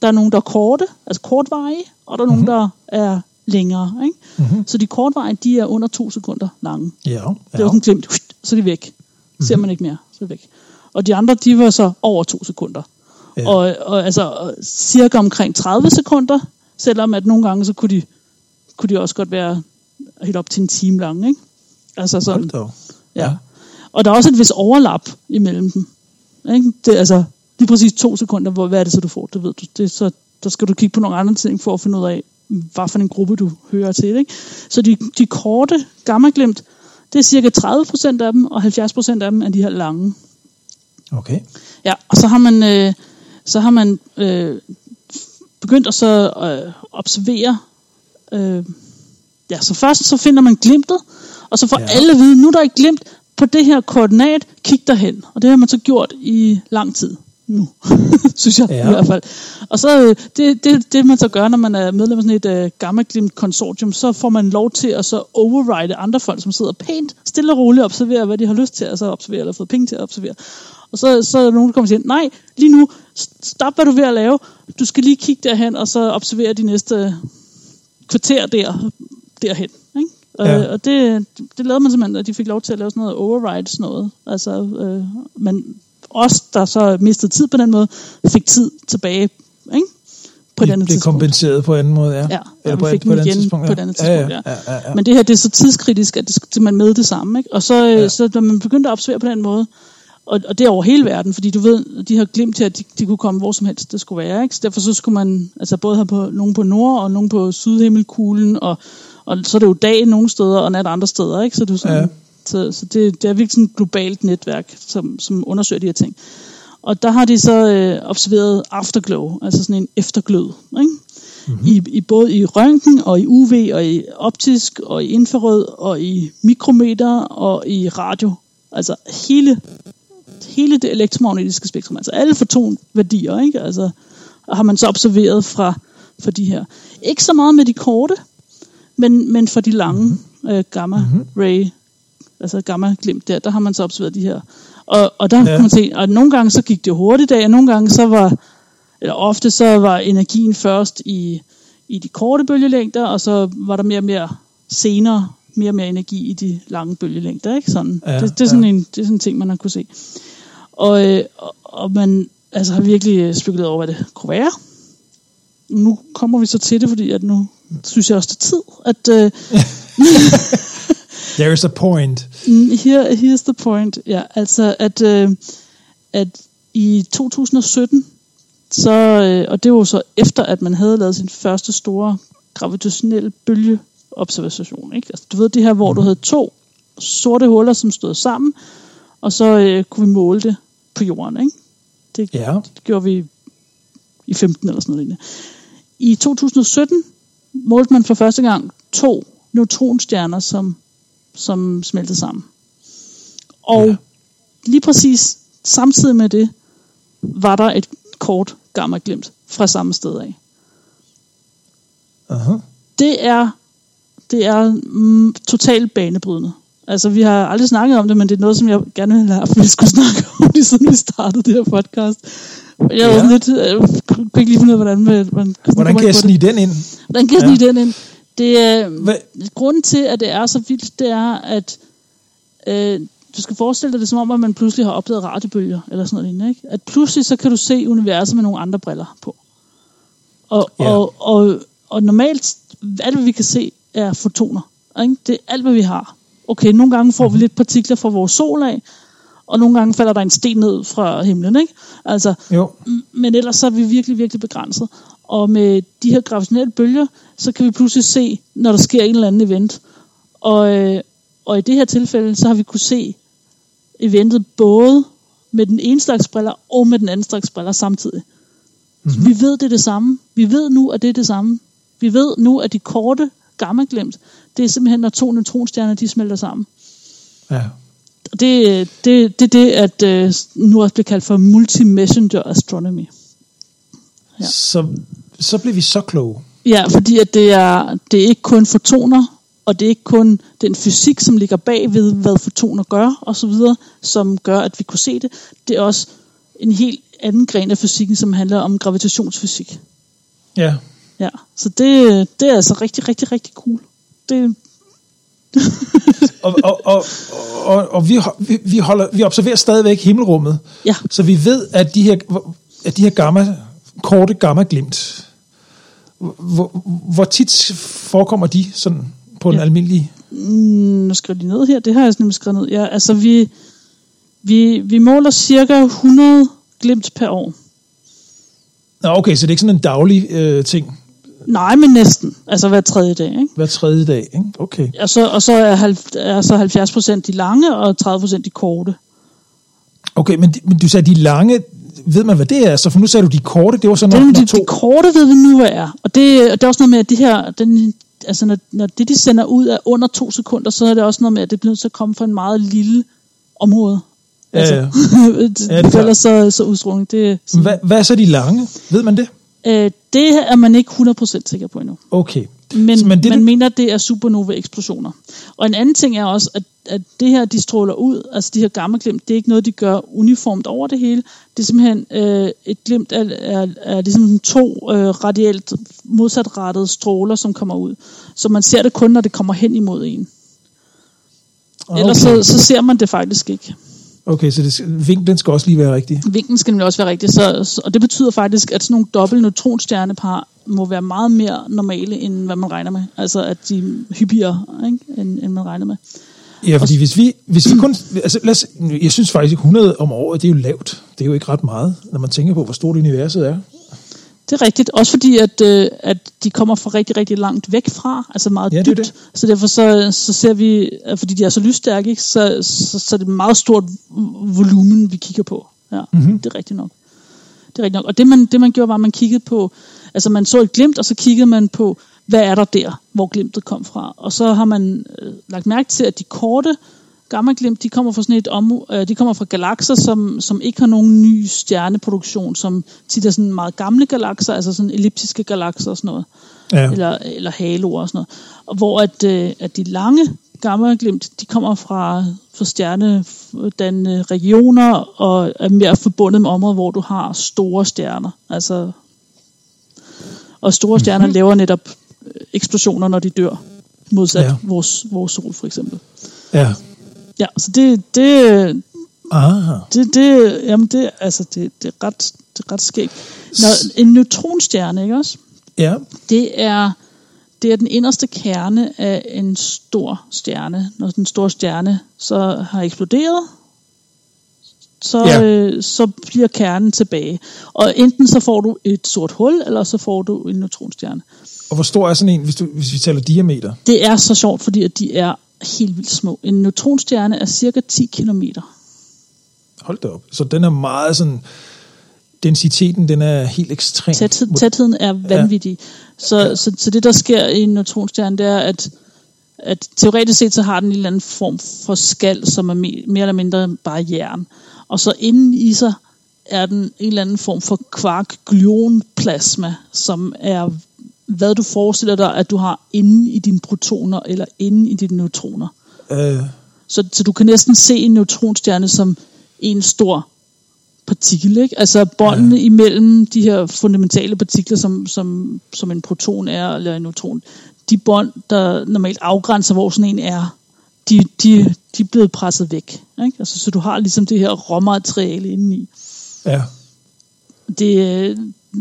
Der er nogle, der er korte, altså kortvarige, og der er nogle, der er længere. Ikke? Mhm. Så de kortvarige, de er under to sekunder lange. Ja, Det var ja. sådan glemt, så er de væk. Ser man ikke mere, så er de væk. Og de andre, de var så over to sekunder. Ja. Ja. Og, og altså cirka omkring 30 sekunder, selvom at nogle gange, så kunne de, kunne de også godt være helt op til en time lang, ikke? Altså sådan, Hold op. ja. Og der er også et vis overlap imellem dem. Ikke? Det, altså, lige præcis to sekunder, hvor, hvad er det så, du får? Det ved du. Det, så, der skal du kigge på nogle andre ting, for at finde ud af, hvad for en gruppe du hører til. Ikke? Så de, de korte gammaglimt, det er cirka 30% af dem, og 70% af dem er de her lange. Okay. Ja, og så har man, øh, så har man øh, begyndt at så øh, observere. Øh, ja, så først så finder man glimtet, og så får Ja. alle at vide, nu er der ikke glimt på det her koordinat, kig derhen. Og det har man så gjort i lang tid nu, *laughs* synes jeg Ja. i hvert fald. Og så øh, det, det, det man så gør, når man er medlem af sådan et øh, gamma glimt konsortium, så får man lov til at så override andre folk, som sidder pænt, stille og roligt og observerer, hvad de har lyst til at så observere, eller fået penge til at observere. Og så, så er der nogen, der kommer og siger, nej, lige nu, stop hvad du er ved at lave, du skal lige kigge derhen, og så observere de næste kvarter der, derhen. Ikke? Ja. Ja. Og det, det lavede man simpelthen, at de fik lov til at lave sådan noget override, sådan noget. Altså, øh, men os, der så mistede tid på den måde, fik tid tilbage, ikke? På et det, andet det tidspunkt. kompenseret på anden måde, ja. Ja, Eller ja på, fik på igen tidspunkt, på et andet ja. tidspunkt, ja. ja, ja, ja. Men det her, det er så tidskritisk, at det man med det samme. Ikke? Og så, Ja. ja. så når man begyndte at observere på den måde, og, og det er over hele verden, fordi du ved, de har glemt til, at de, de kunne komme hvor som helst det skulle være. Ikke? Så derfor så skulle man altså både have på, nogen på nord, og nogen på sydhimmelkuglen, og, og så er det jo dag nogle steder, og nat andre steder. Ikke? Så, det er sådan, Ja. så, så det, det er virkelig sådan et globalt netværk, som, som undersøger de her ting. Og der har de så øh, observeret afterglow, altså sådan en efterglød. Ikke? Mm-hmm. I, I både i røntgen og i UV og i optisk og i infrarød og i mikrometer og i radio. Altså hele, hele det elektromagnetiske spektrum, altså alle fotonværdier, ikke? Altså, har man så observeret fra, fra de her. Ikke så meget med de korte, men, men for de lange mm-hmm. øh, gamma ray, altså gamma glimt der, der har man så observeret de her. Og, og der Ja. kan man se, at nogle gange så gik det hurtigt af, og nogle gange så var, eller ofte så var energien først i, i de korte bølgelængder, og så var der mere og mere senere, mere og mere energi i de lange bølgelængder. Ikke? Sådan. Ja, det, det, er sådan ja. en, det er sådan en ting, man har kunne se. Og, øh, og, man altså, har virkelig øh, spekuleret over, hvad det kunne være. Nu kommer vi så til det, fordi at nu synes jeg også, det er tid, at øh, *laughs* There is a point. Mm, Here, here's the point. Ja, altså at, øh, at i 2017, så, øh, og det var så efter, at man havde lavet sin første store gravitationelle bølgeobservation. Ikke? Altså, du ved det her, hvor du havde to sorte huller, som stod sammen, og så øh, kunne vi måle det på jorden. Ikke? Det, Ja. det gjorde vi i 15 eller sådan noget. I 2017 målte man for første gang to neutronstjerner, som som smeltede sammen. Og ja. lige præcis samtidig med det, var der et kort gamma-glimt fra samme sted af. Aha. Det er, det er mm, totalt banebrydende. Altså, vi har aldrig snakket om det, men det er noget, som jeg gerne ville have haft, vi skulle snakke om, *laughs* lige siden vi startede det her podcast. Jeg Ja. var lidt, øh, kunne ikke lige finde ud af, hvordan man, man Hvordan kan jeg snige den ind? Hvordan kan jeg Ja. snige den ind? Det er, Hvad? grunden til, at det er så vildt, det er, at øh, du skal forestille dig det som om, at man pludselig har opdaget radiobølger, eller sådan noget lignende, ikke? At pludselig så kan du se universet med nogle andre briller på. Og, ja. og, og, og normalt, alt hvad vi kan se, er fotoner. Ikke? Det er alt, hvad vi har. Okay, nogle gange får vi lidt partikler fra vores sol af, og nogle gange falder der en sten ned fra himlen, ikke? Altså, Jo. men ellers så er vi virkelig, virkelig begrænset. Og med de her gravitationelle bølger, så kan vi pludselig se, når der sker en eller anden event. Og, øh, og i det her tilfælde, så har vi kunne se eventet både med den ene slags briller og med den anden slags briller samtidig. Mm-hmm. Vi ved, det er det samme. Vi ved nu, at det er det samme. Vi ved nu, at de korte gamma-glimt, det er simpelthen, når to neutronstjerner, de smelter sammen. Ja. Og det, det, det er det, at øh, nu også bliver kaldt for multi-messenger astronomy. Ja. Så, så blev vi så kloge. Ja, fordi at det er, det er ikke kun fotoner, og det er ikke kun den fysik, som ligger bag ved, hvad fotoner gør, og så videre, som gør, at vi kunne se det. Det er også en helt anden gren af fysikken, som handler om gravitationsfysik. Ja. Ja, så det, det er altså rigtig, rigtig, rigtig cool. Det, *laughs* Og, og, og, og, og vi, vi, holder, vi observerer stadigvæk himmelrummet. ja, Så vi ved, at de her, at de her gamma, korte gamma-glimt, hvor, hvor tit forekommer de sådan på en Ja. almindelig... nu skriver de ned her, det har jeg nemlig skrevet ned. Ja, altså vi, vi, vi måler cirka 100 glimt per år. Nå, okay, så det er ikke sådan en daglig øh, ting Nej, men næsten. Altså hver tredje dag, ikke? hver tredje dag, ikke? Okay. Og så, og så er, halv, er så 70 procent de lange, og 30 procent de korte. Okay, men, de- men du sagde, de lange, ved man, hvad det er? Så for nu sagde du, de korte, det var så når, Det, når de, to... de korte ved vi nu, hvad er. Og det, og det er også noget med, at det her, den, altså når, når det, de sender ud er under to sekunder, så er det også noget med, at det bliver nødt til at komme fra en meget lille område. Ja, Altså, ja. *laughs* det, Ja, det er ja, ellers så, så udstråling. Det, Hvad, hvad er så de lange? Ved man det? Øh, det er man ikke 100% sikker på endnu. Okay. Men, Så- men det, man du- mener, det er supernova-eksplosioner. Og en anden ting er også, at, at det her, de stråler ud, altså de her gammaglimt, det er ikke noget, de gør uniformt over det hele. Det er simpelthen øh, et glimt af, er, er ligesom to øh, radialt modsatrettede stråler, som kommer ud. Så man ser det kun, når det kommer hen imod en. okay. Ellers så, så ser man det faktisk ikke. Okay, så det, vinklen skal også lige være rigtig. Vinklen skal nemlig også være rigtig. Så, og det betyder faktisk, at sådan nogle dobbelt neutronstjernepar må være meget mere normale, end hvad man regner med. Altså at de er hyppigere, ikke? End, end man regner med. Ja, fordi hvis vi, hvis vi kun... Altså, lad os, jeg synes faktisk, 100 om året, det er jo lavt. Det er jo ikke ret meget, når man tænker på, hvor stort universet er. Det er rigtigt. Også fordi, at, øh, at de kommer fra rigtig, rigtig langt væk fra. Altså meget Ja, det dybt. det. Så derfor så, så ser vi, at fordi de er så lysstærke, ikke, så, så, så er det et meget stort volumen, vi kigger på. Ja, Mhm. mm-hmm. det er rigtigt nok. Det er rigtigt nok. Og det man, det man gjorde, var, at man kiggede på, altså man så et glimt, og så kiggede man på, hvad er der der, hvor glimtet kom fra. Og så har man øh, lagt mærke til, at de korte gammaglimt, de kommer fra sådan et om, øh, de kommer fra galakser, som, som ikke har nogen ny stjerneproduktion, som tit er sådan meget gamle galakser, altså sådan elliptiske galakser og sådan noget, Ja. eller, eller haloer og sådan noget. Og hvor at, øh, at de lange gammaglimt, de kommer fra, fra stjernedannende regioner, og er mere forbundet med områder, hvor du har store stjerner. Altså, og store stjerner Mhm. mm-hmm. laver netop øh, eksplosioner, når de dør, modsat ja. vores, vores sol for eksempel. ja. Ja, så det, det, Aha. det, det, jamen det, altså det, det, er ret, det er ret skægt. Når, en neutronstjerne, ikke også? Ja. Det er, det er den inderste kerne af en stor stjerne. Når den store stjerne så har eksploderet, så, Ja. ja. øh, så bliver kernen tilbage. Og enten så får du et sort hul, eller så får du en neutronstjerne. Og hvor stor er sådan en, hvis, du, hvis vi taler diameter? Det er så sjovt, fordi at de er helt vildt små. En neutronstjerne er cirka 10 kilometer. Hold da op. Så den er meget sådan... Densiteten, den er helt ekstrem. Tæthed, tætheden er vanvittig. Så, ja. så, så det, der sker i en neutronstjerne, det er, at, at teoretisk set, så har den en eller anden form for skal, som er mere, mere eller mindre bare jern. Og så inden i sig er den en eller anden form for kvark-gluonplasma, som er hvad du forestiller dig, at du har inde i dine protoner eller inde i dine neutroner. Øh, Så, så du kan næsten se en neutronstjerne som en stor partikel. Ikke? Altså båndene ja. imellem de her fundamentale partikler, som, som, som en proton er, eller en neutron, de bånd, der normalt afgrænser, hvor sådan en er, de, de, de er blevet presset væk. Ikke? Altså, så du har ligesom det her råmateriale indeni. ja. Det, øh,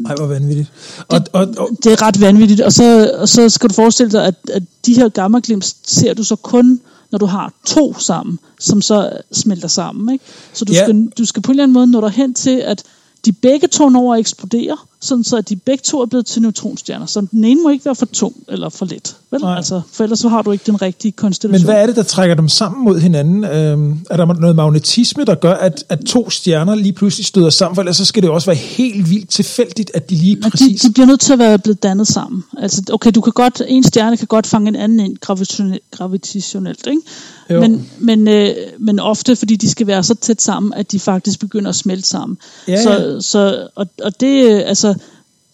Ej, hvor vanvittigt. Og, og, og, det er ret vanvittigt. Og så, og så skal du forestille dig, at, at de her gammaglimt ser du så kun, når du har to sammen, som så smelter sammen. Ikke? Så du, ja. skal, du skal på en eller anden måde nå dig hen til, at de begge to når at eksplodere, sådan så at de begge to er blevet til neutronstjerner. Så den ene må ikke være for tung eller for let. Vel? Nej. Altså, for ellers så har du ikke den rigtige konstellation. men hvad er det, der trækker dem sammen mod hinanden? Øhm, er der noget magnetisme, der gør, at, at to stjerner lige pludselig støder sammen? For ellers så skal det jo også være helt vildt tilfældigt, at de lige Men de, præcis... de bliver nødt til at være blevet dannet sammen. Altså, okay, du kan godt, en stjerne kan godt fange en anden ind gravitationelt, gravitationelt ikke? Jo. Men, men, øh, men ofte, fordi de skal være så tæt sammen, at de faktisk begynder at smelte sammen. Ja, ja. Så, så, og, og det, øh, altså,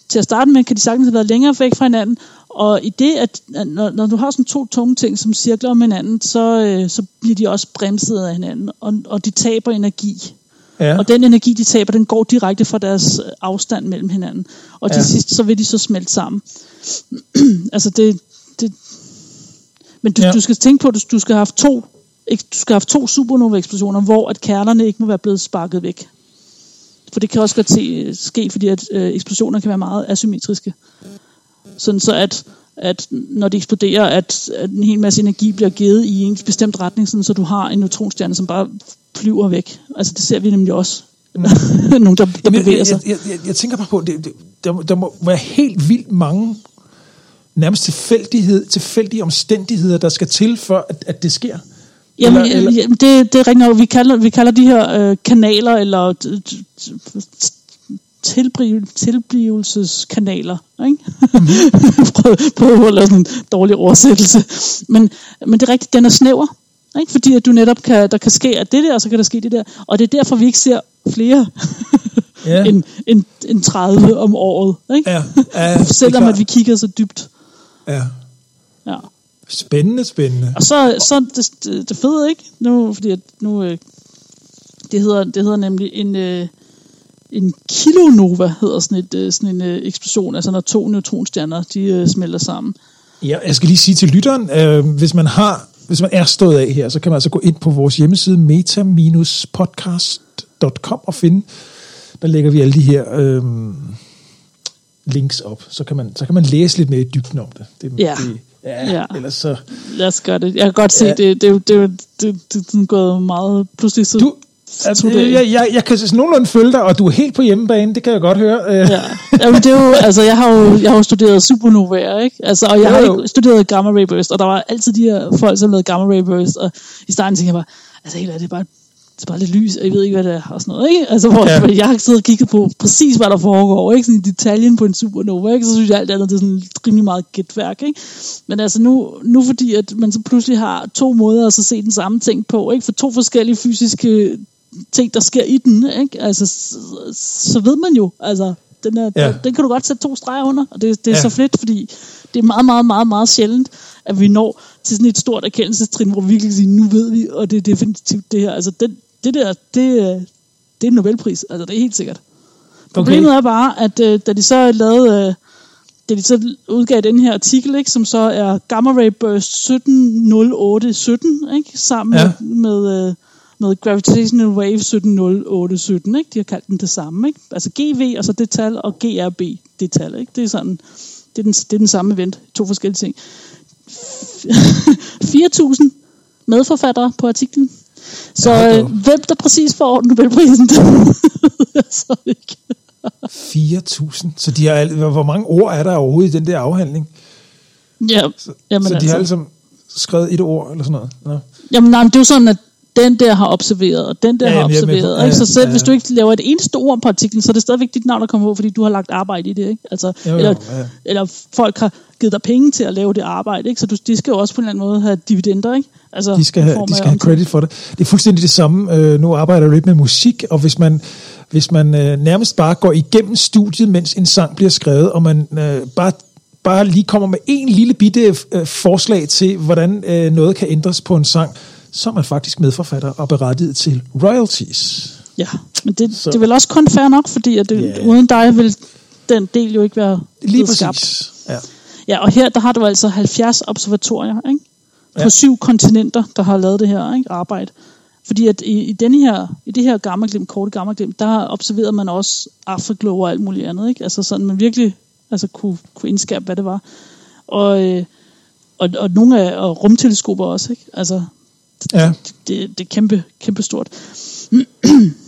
til at starte med, kan de sagtens have været længere væk fra hinanden, og i det, at, at når, når du har sådan to tunge ting, som cirkler om hinanden, så, øh, så bliver de også bremset af hinanden, og, og de taber energi. ja. Og den energi, de taber, den går direkte fra deres øh, afstand mellem hinanden. Og til Ja. sidst, så vil de så smelte sammen. *clears throat* altså det... det men du, Ja. du skal tænke på, at du, du skal have haft to du skal have haft to supernova-eksplosioner, hvor at kernerne ikke må være blevet sparket væk. For det kan også godt se, ske, fordi at øh, eksplosioner kan være meget asymmetriske. Sådan så at, at når de eksploderer, at, at en hel masse energi bliver givet i en bestemt retning, sådan så du har en neutronstjerne, som bare flyver væk. Altså det ser vi nemlig også. *laughs* Nogle, der, der Jamen, bevæger sig. jeg, jeg, jeg, jeg tænker bare på, det, det, der, må- der må være helt vildt mange nærmest tilfældighed, tilfældige omstændigheder, der skal til, for at, at det sker. Jamen, Eller- eller- jamen det, det er rigtigt nok. Vi kalder, vi kalder de her øh, kanaler, eller tilbliv, tilblivelseskanaler. Ikke? *laughs* prøv, prøv at lave sådan en dårlig oversættelse. Men, men det er rigtigt, den er snæver. Ikke? Fordi at du netop kan, der kan ske at det der, og så kan der ske det der. Og det er derfor, vi ikke ser flere Ja. *laughs* end, end, end 30 om året. Ikke? Ja, ja, *laughs* Selvom at vi kigger så dybt. Ja. Ja. Spændende, spændende. Og så, så det, det, fede, ikke? Nu, fordi at nu, øh, det, hedder, det hedder nemlig en, øh, en kilonova, hedder sådan, et, øh, sådan en eksplosion, altså når to neutronstjerner, de smelter sammen. Ja, jeg skal lige sige til lytteren, øh, hvis man har, hvis man er stået af her, så kan man altså gå ind på vores hjemmeside meta-podcast.com og finde, der lægger vi alle de her øh, links op, så kan, man, så kan man læse lidt mere i dybden om det. det, Ja. det ja, Ja. Ellers så... Lad os gøre det. Jeg kan godt se, Ja. det, det, det, det, det, det, det er gået meget pludselig så Du, to øh, jeg, jeg, jeg kan nogenlunde følge dig, og du er helt på hjemmebane, det kan jeg godt høre. Øh, Ja. Jamen, det er jo, altså, jeg har jo, jeg har jo studeret supernovaer, ikke? Altså, og jeg har Jo, jo. ikke studeret gamma ray burst, og der var altid de her folk, som lavede gamma ray burst, og i starten tænkte jeg bare, altså helt ærligt, det er bare, det er bare lidt lys, og jeg ved ikke, hvad det er, og sådan noget, ikke? Altså, hvor Ja. jeg har siddet og kigget på præcis, hvad der foregår, ikke? Sådan i detaljen på en supernova, ikke? Så synes jeg alt andet, det er sådan rimelig meget gætværk, ikke? Men altså nu, nu fordi, at man så pludselig har to måder at så se den samme ting på, ikke? For to forskellige fysiske ting, der sker i den, ikke? Altså, så, så ved man jo, altså, den, er, Ja. den, den kan du godt sætte to streger under, og det, det er Ja. så fedt, fordi det er meget, meget, meget, meget sjældent, at vi når til sådan et stort erkendelsestrin, hvor vi virkelig kan sige, nu ved vi, og det er definitivt det her. Altså, det, det der, det, øh, det er en Nobelpris, altså det er helt sikkert. Problemet er bare, at øh, da de så lavede, øh, da de så udgav den her artikel, ikke, som så er Gamma Ray Burst 170817, ikke, sammen ja. med, med, øh, med Gravitational Wave 170817, ikke? De har kaldt den det samme, ikke? Altså GV og så det tal, og GRB, det tal, ikke? Det er sådan, det er den, det er den samme event, to forskellige ting. 4.000 *laughs* medforfattere på artiklen. Så Ja, øh, hvem der præcis får Nobelprisen, *laughs* det ved jeg så ikke. 4.000. Så de har, hvor mange ord er der overhovedet i den der afhandling? Ja, jamen, så de altså, har alle sammen skrevet et ord eller sådan noget? Nå. jamen nej, men det er jo sådan, at den der har observeret, og den der Ja, har er observeret. på- ikke? Så ja, selv ja. hvis du ikke laver et eneste ord på artiklen, så er det stadigvæk dit navn, der kommer på, fordi du har lagt arbejde i det. Ikke? Altså, Jo, jo, eller, ja. eller folk har givet dig penge til at lave det arbejde, ikke? så du, de skal jo også på en eller anden måde have dividender. Ikke? Altså, De skal, have, de skal have credit for det. Det er fuldstændig det samme. Øh, nu arbejder jeg lidt med musik, og hvis man, hvis man øh, nærmest bare går igennem studiet, mens en sang bliver skrevet, og man øh, bare, bare lige kommer med en lille bitte øh, forslag til, hvordan øh, noget kan ændres på en sang, så er man faktisk medforfatter og berettiget til royalties. Ja, men det, Så- det er vel også kun fair nok, fordi at det, Ja. uden dig vil den del jo ikke være Lige præcis. skabt. Ja. Ja, og her der har du altså 70 observatorier ikke? på Ja. syv kontinenter, der har lavet det her ikke? arbejde. Fordi at i, i, denne her, i det her gammelglimt, korte gammelglimt, der observerede man også afterglow og alt muligt andet. Ikke? Altså sådan, man virkelig altså, kunne, kunne indskærpe, hvad det var. Og, øh, og, og nogle af og rumteleskoper også. Ikke? Altså, ja. det, det er kæmpe, kæmpe stort. *clears throat*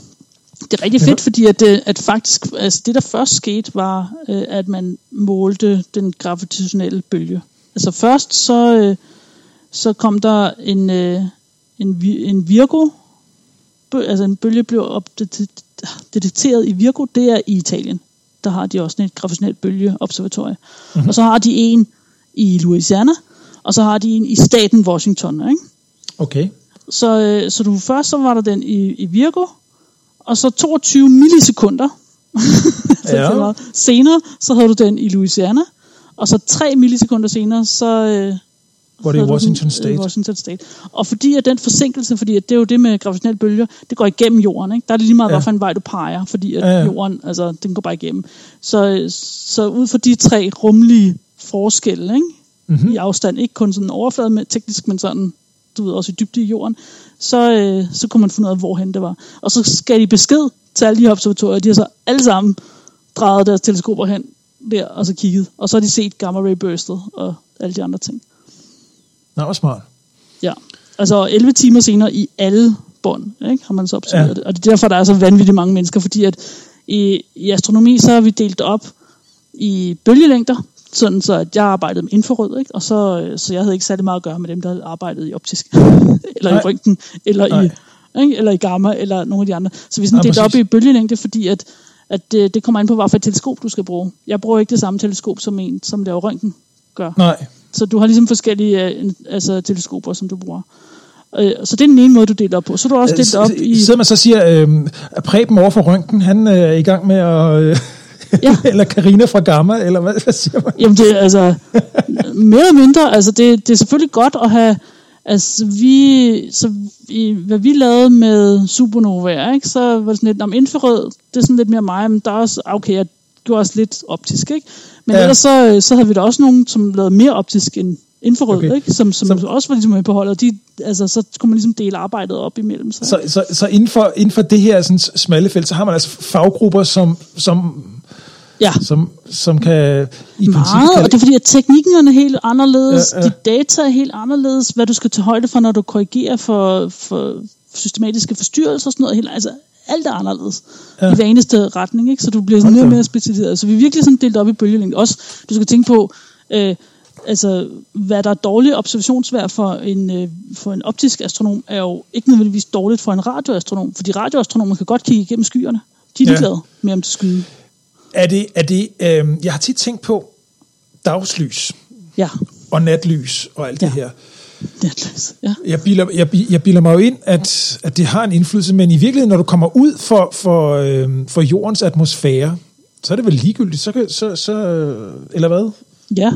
Det er rigtig fedt, fordi at, øh, at faktisk, altså det der først skete, var, øh, at man målte den gravitationelle bølge. Altså først så, øh, så kom der en, øh, en, en Virgo, altså en bølge blev detekteret i Virgo, det er i Italien. Der har de også et gravitationelt bølgeobservatorie. Mm-hmm. Og så har de en i Louisiana, og så har de en i staten Washington, ikke? Okay. Så, øh, så du først så var der den i, i Virgo, og så 22 millisekunder *laughs* Ja. var- senere, så havde du den i Louisiana, og så 3 millisekunder senere, så... Øh, Hvor det du Washington den, øh, State. Washington State. Og fordi at den forsinkelse, fordi at det er jo det med gravitationelle bølger, det går igennem jorden, ikke? Der er det lige meget, Ja. ja. hvilken vej du peger, fordi at Ja, ja, jorden, altså, den går bare igennem. Så, så ud fra de tre rumlige forskelle, ikke? Mm-hmm. i afstand, ikke kun sådan overflade med teknisk, men sådan, du ved, også i dybde i jorden, så, øh, så kunne man finde ud af, hvorhen det var. Og så skal de besked til alle de her observatorier, de har så alle sammen drejet deres teleskoper hen der, og så kigget. Og så har de set gamma ray burstet og alle de andre ting. Nå, hvor smart. Ja. Altså 11 timer senere i alle bånd, ikke, har man så observeret ja. det. Og det er derfor, der er så vanvittigt mange mennesker, fordi at i, i astronomi, så har vi delt op i bølgelængder, sådan så at jeg arbejdede med infrarød, ikke? og så, øh, så jeg havde ikke særlig meget at gøre med dem, der arbejdede i optisk, *laughs* eller Nej. i røntgen, eller Nej. i, ikke? eller i gamma, eller nogle af de andre. Så vi sådan Ja, delt op i bølgelængde, fordi at, at det, det kommer an på, hvad for et teleskop du skal bruge. Jeg bruger ikke det samme teleskop som en, som laver røntgen gør. Nej. Så du har ligesom forskellige øh, altså, teleskoper, som du bruger. Øh, så det er den ene måde, du deler op på. Så er du også delt op i... Sidder man så siger, øh, at Preben over for Røntgen, han øh, er i gang med at... Ja. *laughs* eller Karina fra Gamma, eller hvad, hvad siger man? Jamen det er altså mere eller mindre, altså det, det er selvfølgelig godt at have, altså vi, så i, hvad vi lavede med supernovaer, ikke, så var det sådan lidt, om infrarød, det er sådan lidt mere mig, men der er også, okay, jeg gjorde også lidt optisk, ikke? Men Ja. ellers så, så havde vi da også nogen, som lavede mere optisk end infrarød, Okay. ikke? Som, som Så- også var ligesom med på holdet, de, altså så kunne man ligesom dele arbejdet op imellem sig. Så, så, så inden, for, inden for det her sådan, smalle felt, så har man altså faggrupper, som, som, ja. som, som kan i princippet... Meget, Kan, og det er fordi, at teknikken er helt anderledes, Ja, ja, ja. ja. dit data er helt anderledes, hvad du skal tage højde for, når du korrigerer for, for systematiske forstyrrelser og sådan noget. Helt, altså, alt er anderledes Ja. ja. i hver eneste retning, ikke? så du bliver sådan mere og mere specialiseret. Så vi er virkelig sådan delt op i bølgelængde. Også, du skal tænke på, øh, altså, hvad der er dårligt observationsvær for en, øh, for en optisk astronom, er jo ikke nødvendigvis dårligt for en radioastronom, fordi radioastronomer kan godt kigge igennem skyerne. De er Ja. ligeglade med, om det skyde. Er det, er det, øh, jeg har tit tænkt på dagslys Ja, og natlys og alt det Ja. her. det er løs. Ja. Jeg bilder, jeg, jeg bilder mig jo ind, at, at det har en indflydelse, men i virkeligheden, når du kommer ud for, for, øh, for jordens atmosfære, så er det vel ligegyldigt, så, så, så øh, eller hvad? Ja.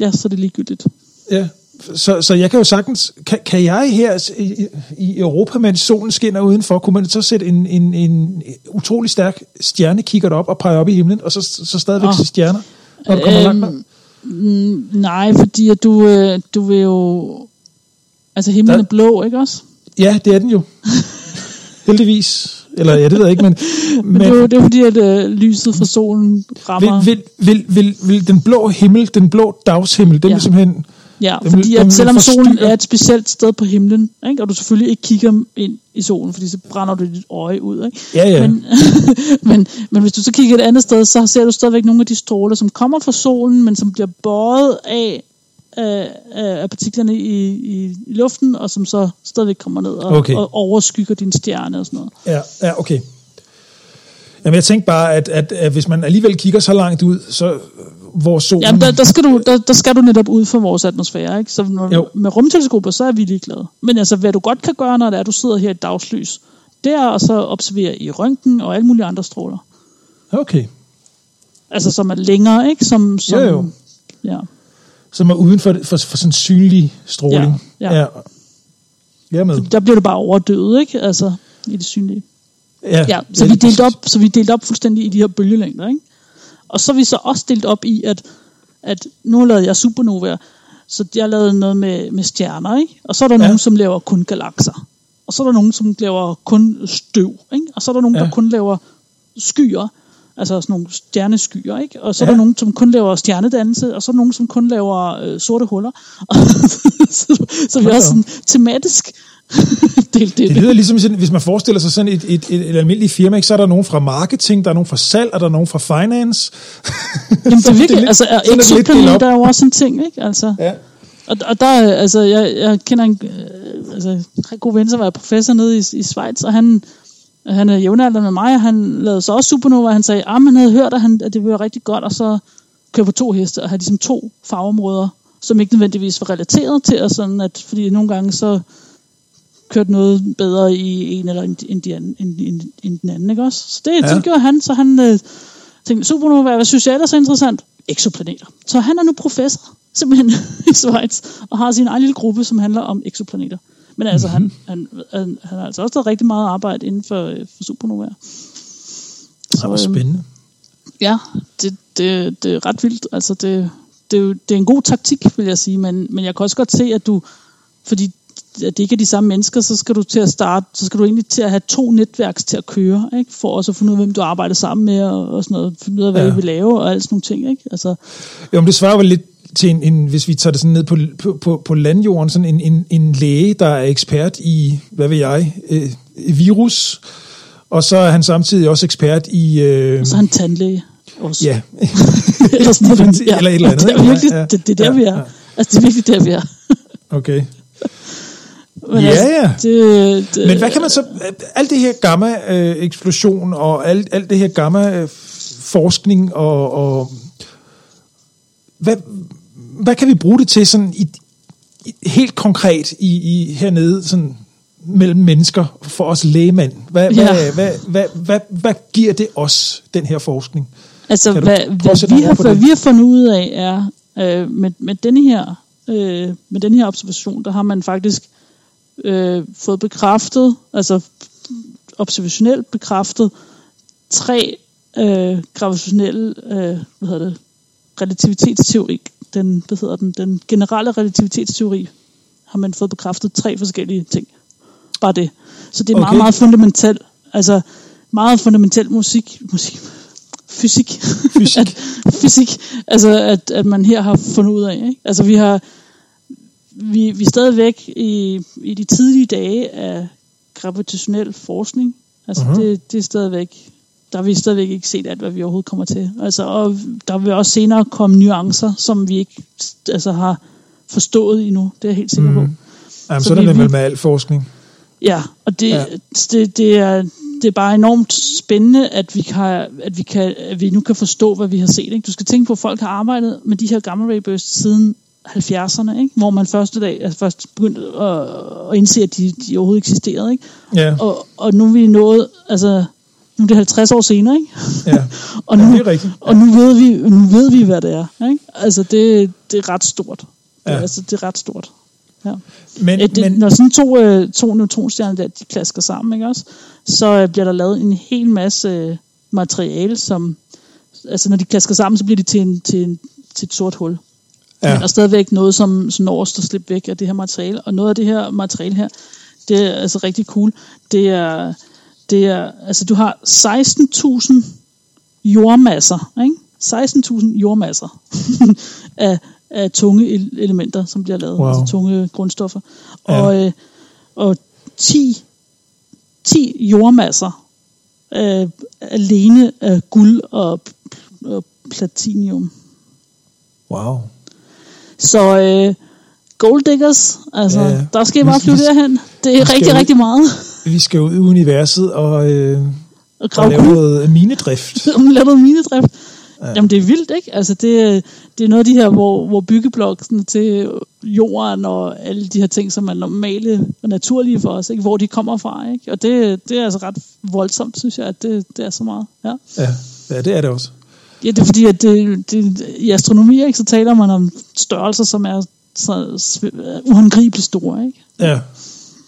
Ja, så er det ligegyldigt. Ja. Så, så jeg kan jo sagtens, kan, kan jeg her i, i Europa, mens solen skinner udenfor, kunne man så sætte en, en, en utrolig stærk stjernekikkert op og pege op i himlen, og så, så stadigvæk Ah. se stjerner, når du kommer Øhm, langt nej, fordi at du, øh, du vil jo... Altså himlen Der- er blå, ikke også? Ja, det er den jo. *laughs* Heldigvis. Eller ja, det ved jeg ikke, men, *laughs* Men, det, er jo, det er fordi, at øh, lyset fra solen rammer... vil, vil, vil, vil, vil den blå himmel, den blå dagshimmel, den Ja. vil simpelthen... ja, den fordi vil at selvom solen er et specielt sted på himlen, ikke, og du selvfølgelig ikke kigger ind i solen, fordi så brænder du dit øje ud. Ikke? Ja, ja. Men, *laughs* men, men hvis du så kigger et andet sted, så ser du stadigvæk nogle af de stråler, som kommer fra solen, men som bliver båret af af, af, af partiklerne i, i, i luften, og som så stadigvæk kommer ned og, Okay. og overskygger din stjerne og sådan noget. Ja, ja okay. Jamen, jeg tænkte bare, at, at, at hvis man alligevel kigger så langt ud, så øh, hvor solen... Jamen, der, der, skal du, der, der skal du netop ud for vores atmosfære, ikke? Så når, Jo. med rumteleskoper, så er vi ligeglade. Men altså, hvad du godt kan gøre, når det er, du sidder her i dagslys, det er at så observere i røntgen og alle mulige andre stråler. Okay. Altså, som er længere, ikke? Som, som, Jo, jo. Ja. Som er uden for, for, for sådan synlig stråling. Ja, ja. ja. Jeg er med. Der bliver du bare overdøvet, ikke? Altså, i det synlige. Ja, Ja, så vi delt op, så vi delt op fuldstændig i de her bølgelængder, ikke? Og så er vi så også delt op i, at, at nu lavede jeg supernovaer, så jeg lavede noget med, med stjerner, ikke? Og så er der Ja. nogen, som laver kun galakser. Og så er der nogen, som laver kun støv, ikke? Og så er der nogen, Ja. der kun laver skyer, altså sådan nogle stjerneskyer, ikke? Og så er Ja. der nogen, som kun laver stjernedannelse, og så er der nogen, som kun laver øh, sorte huller. *laughs* så, så vi er sådan tematisk *laughs* delt det. Det lyder ligesom, sådan, hvis man forestiller sig sådan et, et, et, et almindeligt firma, ikke, så er der nogen fra marketing, der er nogen fra salg, og der er nogen fra finance. Jamen, det er *laughs* virkelig, altså, er sådan det lidt delt op. exoplanet er jo også en ting, ikke? Altså, Ja. og, og der, er, altså, jeg, jeg kender en, øh, altså, en god ven, som var professor nede i, i Schweiz, og han, han er jævnaldrende med mig, og han lavede så også supernova, og han sagde, at han havde hørt, at, han, at det ville være rigtig godt, og så køre på to heste, og have ligesom to fagområder, som ikke nødvendigvis var relateret til os, sådan at, fordi nogle gange så kørte noget bedre i en eller de anden, end, end, end den anden, ikke også? Så det, ja. Det gjorde han, så han øh, tænkte, supernova, hvad synes jeg ellers er interessant? Eksoplaneter. Så han er nu professor, simpelthen, *laughs* i Schweiz, og har sin egen lille gruppe, som handler om eksoplaneter. Men altså, Mhm. han, han, han, han har altså også lavet rigtig meget arbejde inden for, øh, for supernovaer. Det var øhm, spændende. Ja, det, det, det er ret vildt. Altså, det, det, det er en god taktik, vil jeg sige, men, men jeg kan også godt se, at du, fordi at det ikke er de samme mennesker, så skal du til at starte, så skal du egentlig til at have to netværks til at køre, ikke? for også at finde ud af, hvem du arbejder sammen med, og, og sådan noget, finde ud af, hvad Ja. ja. I vil lave, og alt sådan nogle ting. Ikke? Altså, Jo, men det svarer vel lidt til en, en hvis vi tager det sådan ned på, på, på, på landjorden, sådan en, en, en læge, der er ekspert i, hvad ved jeg, øh, virus, og så er han samtidig også ekspert i... Øh, og så er han tandlæge også. ja, *laughs* eller, sådan noget. Eller et eller andet, Det er virkelig, Ja, ja. det, det er der, Ja, vi er. ja. Altså, det er virkelig der, vi er. okay. Men Ja, ja. Det, det, Men hvad kan man så... Alt det her gamma-eksplosion og alt, alt det her gamma-forskning og... og hvad, hvad kan vi bruge det til sådan i, i, helt konkret i, i hernede sådan mellem mennesker for os lægemænd? Hvad, Ja. hvad, hvad, hvad, hvad, hvad giver det os, den her forskning? Altså, hvad, hvad, vi har, hvad det? vi har fundet ud af er, øh, med, med, denne her, øh, med den her observation, der har man faktisk øh, fået bekræftet, altså observationelt bekræftet, tre øh, gravitationelle, øh, hvad hedder det, relativitetsteori, den, hvad hedder den, den generelle relativitetsteori, har man fået bekræftet tre forskellige ting. Bare det. Så det er okay. Meget, meget fundamentalt. Altså, meget fundamentel musik, musik, fysik. Fysik. *laughs* at, fysik. Altså, at, at man her har fundet ud af. Ikke? Altså, vi har, vi, vi er stadigvæk i, i de tidlige dage af gravitationel forskning. Altså, uh-huh. det, det er stadigvæk, der har vi stadigvæk ikke set alt, hvad vi overhovedet kommer til. Altså, og der vil også senere komme nuancer, som vi ikke altså, har forstået endnu. Det er jeg helt sikker mm. på. Jamen, Så så, så er vi- det vel vi- med al forskning. Ja, og det, ja. det, det, er, det er bare enormt spændende, at vi, kan, at, vi kan, at vi nu kan forstå, hvad vi har set. Ikke? Du skal tænke på, at folk har arbejdet med de her gamma ray bursts siden 70'erne, ikke? hvor man første dag altså først begyndte at, at indse, at de, de overhovedet eksisterede. Ikke? Ja, Og, og nu er vi nået, altså nu er det 50 år senere, ikke? ja. *laughs* og, ja nu, det er rigtigt. og nu ved vi, nu ved vi, hvad det er. Ikke? Altså det, det er ret stort. Det, Ja. ja. altså, det er ret stort. Ja. Men, Et, det, men, når sådan to, øh, to neutronstjerner der, de klasker sammen, ikke også? så øh, bliver der lavet en hel masse øh, materiale, som, altså når de klasker sammen, så bliver de til, en, til, en, til et sort hul. Ja. Men der er stadigvæk noget, som, som når at slippe væk af det her materiale, og noget af det her materiale her, det er altså rigtig cool. Det er, det er altså du har 16.000 jordmasser, ikke? 16.000 jordmasser *laughs* af, af tunge el- elementer, som bliver lavet, Wow. altså tunge grundstoffer. Ja. Og, øh, og 10, 10 jordmasser øh, alene af guld og, og platinium. wow. Så øh, Gold Diggers, altså, Ja, der skal I bare flyve derhen. Det er rigtig, ud. rigtig meget. Vi skal ud i universet og, øh, Og og *laughs* lave noget minedrift. om lavet minedrift. Ja. Jamen det er vildt, ikke? Altså det, det er noget af de her, hvor, hvor byggeblokkene til jorden og alle de her ting, som er normale og naturlige for os, ikke? hvor de kommer fra. Ikke? Og det, det er altså ret voldsomt, synes jeg, at det, det er så meget. Ja. Ja, ja, det er det også. Ja, det er fordi, at det, det, i astronomi ikke, så taler man om størrelser, som er så uhåndgribeligt store. Ikke? Ja.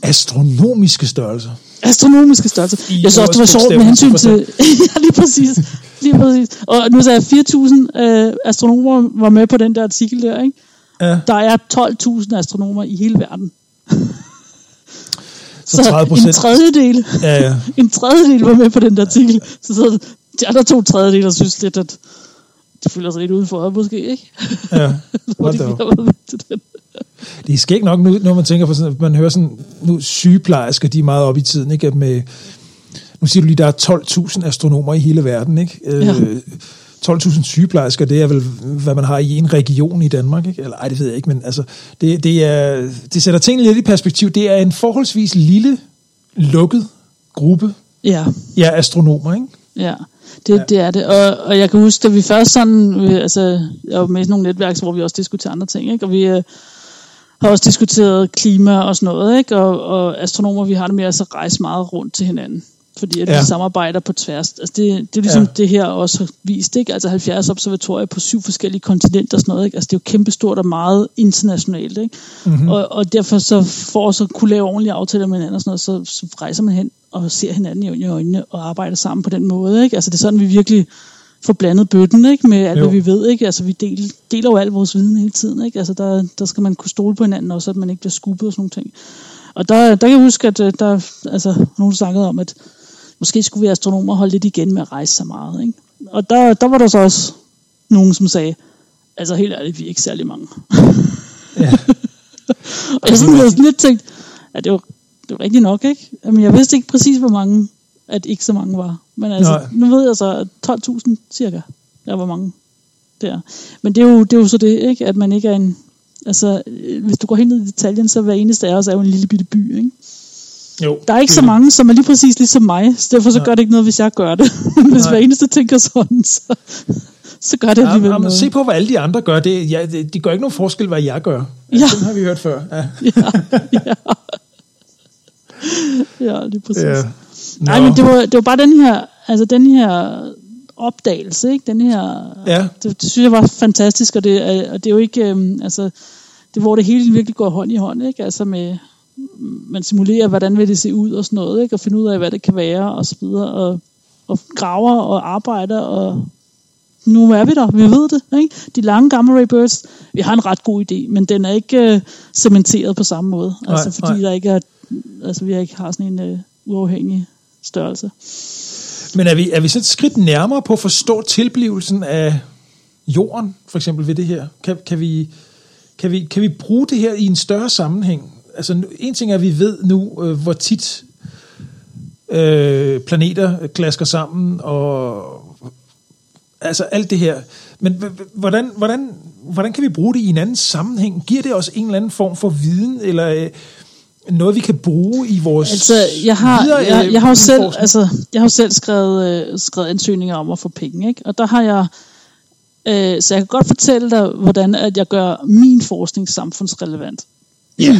Astronomiske størrelser. Astronomiske størrelser. I Jeg synes også, det var sjovt med hensyn til... *laughs* ja, lige præcis. Lige præcis. Og nu sagde jeg 4.000 øh, astronomer var med på den der artikel der, ikke? Ja, Der er 12.000 astronomer i hele verden. så 30 procent. en tredjedel, Ja, ja. *laughs* en tredjedel var med på den der artikel. Så, så de andre to tredjedele synes lidt, at de føler sig lidt udenfor, måske, ikke? ja. *laughs* Til den. Det er skægt nok nu, når man tænker på sådan, at man hører sådan, nu sygeplejersker, de er meget op i tiden, ikke? At med, nu siger du lige, der er 12.000 astronomer i hele verden, ikke? Ja. Øh, 12.000 sygeplejersker, det er vel, hvad man har i en region i Danmark, ikke? Eller ej, det ved jeg ikke, men altså, det, det, er, det sætter tingene lidt i perspektiv. Det er en forholdsvis lille, lukket gruppe Ja, ja, astronomer, ikke? ja. Det, ja. det er det. Og, og jeg kan huske, da vi først sådan, altså, jeg var med i nogle netværk, hvor vi også diskuterer andre ting, ikke? Og vi øh, har også diskuteret klima og sådan noget, ikke? Og, og astronomer, vi har det med at så rejse meget rundt til hinanden. Fordi at ja. Vi samarbejder på tværs. Altså det, det er ligesom ja. Det her også har vist, ikke? Altså 70 observatorier på syv forskellige kontinenter og sådan noget, ikke? Altså det er jo kæmpestort og meget internationalt, ikke? Mm-hmm. Og, og derfor så for at så kunne lave ordentlige aftaler med hinanden og sådan noget, så, så rejser man hen og ser hinanden i øjnene og arbejder sammen på den måde, ikke? Altså det er sådan, vi virkelig får blandet bøtten, ikke? Med alt, Jo. hvad vi ved, ikke? Altså vi deler, deler jo al vores viden hele tiden, ikke? Altså der, der skal man kunne stole på hinanden også, at man ikke bliver skubbet og sådan nogle ting. Og der, der kan jeg huske, at øh, der altså, nogen snakkede om, at måske skulle vi astronomer holde lidt igen med at rejse så meget. Ikke? Og der, der var der så også nogen, som sagde, altså helt ærligt, vi er ikke særlig mange. Ja. *laughs* Og jeg sådan havde sådan lidt tænkt, at det var, det var rigtigt nok, ikke? Men jeg vidste ikke præcis, hvor mange, at ikke så mange var. Men altså, Nej. nu ved jeg så, at 12.000 cirka, der var mange der. Men det er, jo, det er jo så det, ikke? At man ikke er en... Altså, øh, hvis du går helt ned i detaljen, så hver eneste af os er jo en lille bitte by, ikke? Jo. Der er ikke så mange, som er lige præcis ligesom mig, så derfor så Ja. gør det ikke noget, hvis jeg gør det. *laughs* Hvis Nej. hver eneste tænker sådan, så, så gør det Ja, alligevel ja, noget. se på, hvad alle de andre gør. Det, ja, det, de gør ikke nogen forskel, hvad jeg gør. Ja. Ja. Den har vi hørt før. Ja. *laughs* Ja, lige præcis. Ja. Ja. Nej, men det var, det var bare den her, altså den her opdagelse, ikke? Den her, Ja. det, det synes jeg var fantastisk, og det, og det er jo ikke, øhm, altså, det hvor det hele virkelig går hånd i hånd, ikke? Altså med, man simulerer, hvordan vil det se ud og sådan noget, ikke? Og finde ud af, hvad det kan være og så videre, og, og graver og arbejder, og nu er vi der, vi ved det, ikke? De lange gamma ray bursts, vi har en ret god idé, men den er ikke øh, cementeret på samme måde, altså Nej, fordi nej. der ikke er, altså vi ikke har sådan en øh, uafhængig størrelse. Men er vi, er vi så et skridt nærmere på at forstå tilblivelsen af jorden, for eksempel ved det her? Kan, kan, vi, kan, vi, kan vi bruge det her i en større sammenhæng? Altså, en ting er, at vi ved nu, øh, hvor tit øh, planeter klasker sammen, og altså alt det her. Men hvordan, hvordan, hvordan kan vi bruge det i en anden sammenhæng? Giver det os en eller anden form for viden, eller øh, noget, vi kan bruge i vores Altså, jeg har, videre, jeg, øh, jeg har jo selv, altså, jeg har selv skrevet, øh, skrevet ansøgninger om at få penge, ikke? Og der har jeg, øh, så jeg kan godt fortælle dig, hvordan at jeg gør min forskning samfundsrelevant. Ja.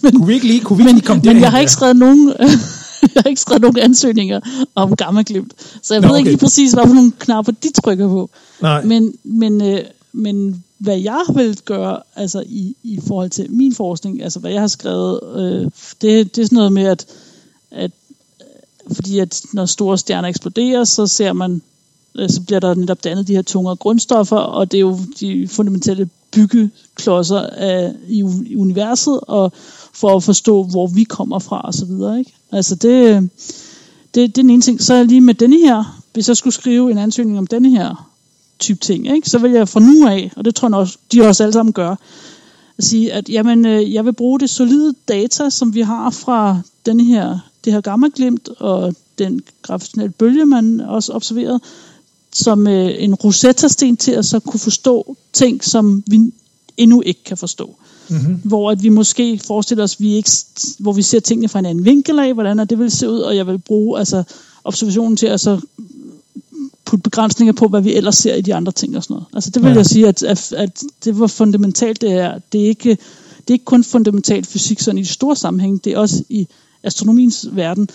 *laughs* kunne vi ikke lige, kunne vi ikke lige komme Men jeg har ikke skrevet nogen, *laughs* jeg har ikke skrevet nogen ansøgninger om gammaglimt. Så jeg Nå, ved ikke okay. lige præcis, hvad for nogle knapper de trykker på. Nej. Men, men, øh, men hvad jeg vil gøre altså i, i forhold til min forskning, altså hvad jeg har skrevet, øh, det, det er sådan noget med, at, at øh, fordi at når store stjerner eksploderer, så ser man, øh, så bliver der netop dannet de her tungere grundstoffer, og det er jo de fundamentale byggeklodser af, øh, i, i universet, og for at forstå, hvor vi kommer fra og så videre. Ikke? Altså det, øh, det, det er den ene ting. Så er lige med denne her, hvis jeg skulle skrive en ansøgning om denne her type ting, ikke? så vil jeg fra nu af, og det tror jeg også, de også alle sammen gør, at sige, at jamen, øh, jeg vil bruge det solide data, som vi har fra denne her, det her gammaglimt, og den gravitationelle bølge, man også observerede, som øh, en Rosetta-sten til at så kunne forstå ting, som vi endnu ikke kan forstå. Mm-hmm. Hvor at vi måske forestiller os, vi ikke, hvor vi ser tingene fra en anden vinkel af, hvordan det vil se ud, og jeg vil bruge altså, observationen til at så putte begrænsninger på, hvad vi ellers ser i de andre ting og sådan noget. Altså det vil ja. jeg sige, at, at, at det var fundamentalt, det er, det er ikke, det er ikke kun fundamentalt fysik sådan i de store sammenhæng, det er også i astronomiens verden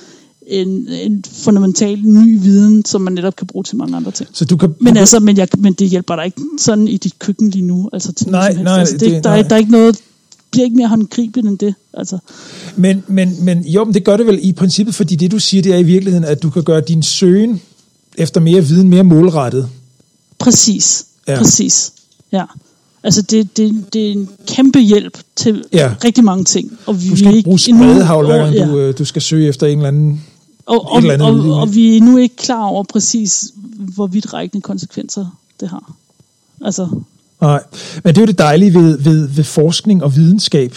en, en fundamental ny viden, som man netop kan bruge til mange andre ting. Så du kan, men, altså, men, jeg, men det hjælper dig ikke sådan i dit køkken lige nu. Altså, til nej, nej, altså, det, det, der, nej. Er, der er ikke noget, bliver ikke mere håndgribeligt end det. Altså. Men, men, men jo, men det gør det vel i princippet, fordi det du siger, det er i virkeligheden, at du kan gøre din søgen efter mere viden mere målrettet. Præcis, ja. præcis. Ja. Altså det, det, det er en kæmpe hjælp til ja. rigtig mange ting. Og vi du skal ikke bruge spredehavl, hver gang ja. du, øh, du skal søge efter en eller anden og, og, andet og, og vi er nu ikke klar over præcis, hvor vidtrækkende konsekvenser det har. Altså, Nej, men det er jo det dejlige ved, ved, ved forskning og videnskab.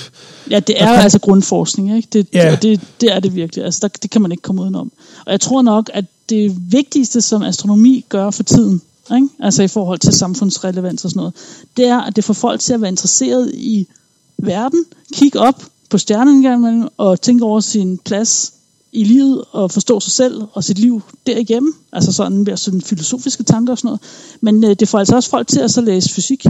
Ja, det er kan... altså grundforskning, ikke? Det, ja. det, det er det virkelig. Altså, der, det kan man ikke komme udenom. Og jeg tror nok, at det vigtigste, som astronomi gør for tiden, ikke? altså i forhold til samfundsrelevans og sådan noget, det er, at det får folk til at være interesseret i verden, kigge op på stjernen og tænke over sin plads i livet og forstå sig selv og sit liv derigennem, altså sådan mere sådan filosofiske tanker og sådan noget. Men øh, det får altså også folk til at så læse fysik,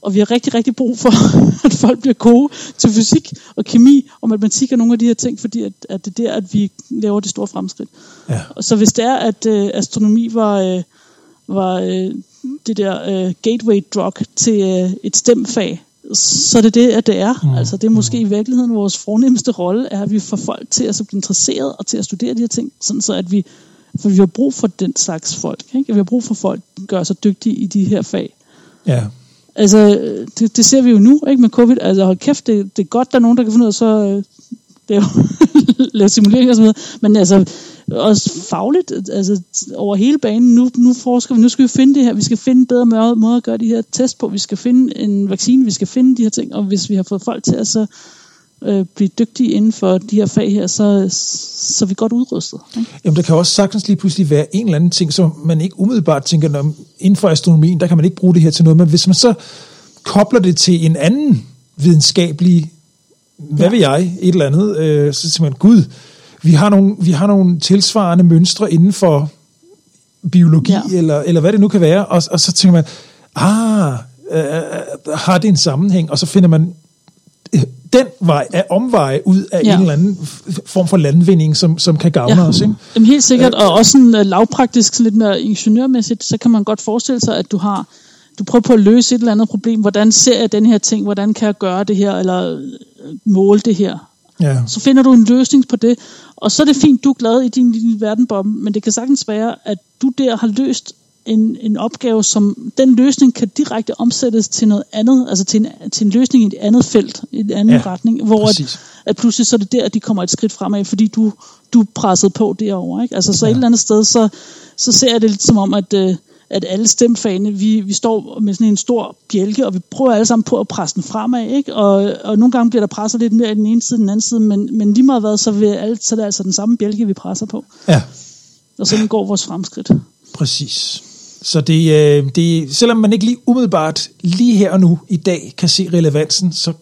og vi har rigtig, rigtig brug for, *laughs* at folk bliver gode til fysik og kemi og matematik og nogle af de her ting, fordi at, at det er der, at vi laver de store fremskridt. Ja. Og så hvis det er, at øh, astronomi var, øh, var øh, det der øh, gateway drug til øh, et stemfag, så er det det, at det er. Mm. Altså, det er måske mm. i virkeligheden vores fornemmeste rolle, er, at vi får folk til at blive interesseret og til at studere de her ting, sådan så at vi, for vi har brug for den slags folk. Ikke? Vi har brug for folk, der gør sig dygtige i de her fag. Ja. Altså, det, det ser vi jo nu, ikke med covid. Altså, hold kæft, det, det er godt, der er nogen, der kan finde ud af så øh, lave, *laughs* lave simulering og så videre. Men altså, også fagligt, altså over hele banen, nu, nu forsker vi, nu skal vi finde det her, vi skal finde bedre måder at gøre de her test på, vi skal finde en vaccine, vi skal finde de her ting, og hvis vi har fået folk til at så øh, blive dygtige inden for de her fag her, så, så er vi godt udrustet. Ikke? Jamen, der kan også sagtens lige pludselig være en eller anden ting, som man ikke umiddelbart tænker, om inden for astronomien, der kan man ikke bruge det her til noget, men hvis man så kobler det til en anden videnskabelig, hvad ja. ved jeg, et eller andet, øh, så siger man, gud, vi har nogle, vi har nogle tilsvarende mønstre inden for biologi, ja. eller, eller hvad det nu kan være, og, og så tænker man, ah, øh, øh, har det en sammenhæng, og så finder man øh, den vej af omveje ud af ja. en eller anden form for landvinding, som, som kan gavne ja. os. Ikke? Jamen helt sikkert, og også sådan uh, lavpraktisk, sådan lidt mere ingeniørmæssigt, så kan man godt forestille sig, at du har du prøver på at løse et eller andet problem. Hvordan ser jeg den her ting? Hvordan kan jeg gøre det her? Eller måle det her? Ja. Så finder du en løsning på det, og så er det fint, du er glad i din lille verdenbom, men det kan sagtens være, at du der har løst en, en opgave, som den løsning kan direkte omsættes til noget andet, altså til en, til en løsning i et andet felt, i en anden ja, retning, hvor at, at pludselig så er det der, at de kommer et skridt fremad, fordi du, du pressede på derovre. Ikke? Altså så ja. et eller andet sted, så, så ser jeg det lidt som om, at, øh, at alle stemfagene, vi, vi står med sådan en stor bjælke, og vi prøver alle sammen på at presse den fremad, ikke? Og, og nogle gange bliver der presset lidt mere i den ene side end den anden side, men, men lige meget hvad, så, vil alle, så er det altså den samme bjælke, vi presser på. Ja. Og sådan går vores fremskridt. Præcis. Så det, øh, det, selvom man ikke lige umiddelbart lige her og nu i dag kan se relevansen, så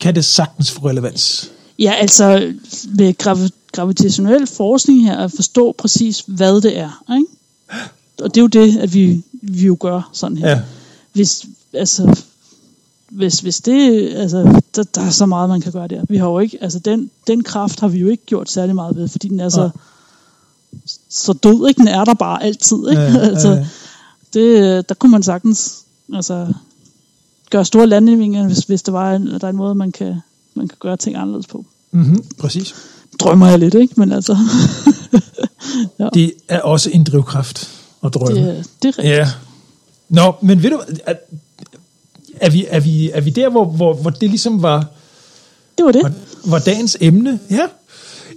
kan det sagtens få relevans. Ja, altså grav- gravitationel forskning her, at forstå præcis, hvad det er. Ikke? Og det er jo det, at vi, vi jo gør sådan her. Ja. Hvis, altså, hvis, hvis det, altså, der, der er så meget, man kan gøre der. Vi har jo ikke, altså den, den kraft har vi jo ikke gjort særlig meget ved, fordi den er så, ja. så død, ikke? Den er der bare altid, ikke? Ja, ja, ja. altså, det, der kunne man sagtens, altså, gøre store landvindinger, hvis, hvis der var en, der er en måde, man kan, man kan gøre ting anderledes på. Mm-hmm, præcis. Drømmer jeg lidt, ikke? Men altså... *laughs* ja. Det er også en drivkraft at drømme. Det, det er rigtigt. Ja. Nå, men ved du, er, er, vi, er, vi, er vi der, hvor, hvor, hvor det ligesom var... Det var det. Var, var dagens emne, ja.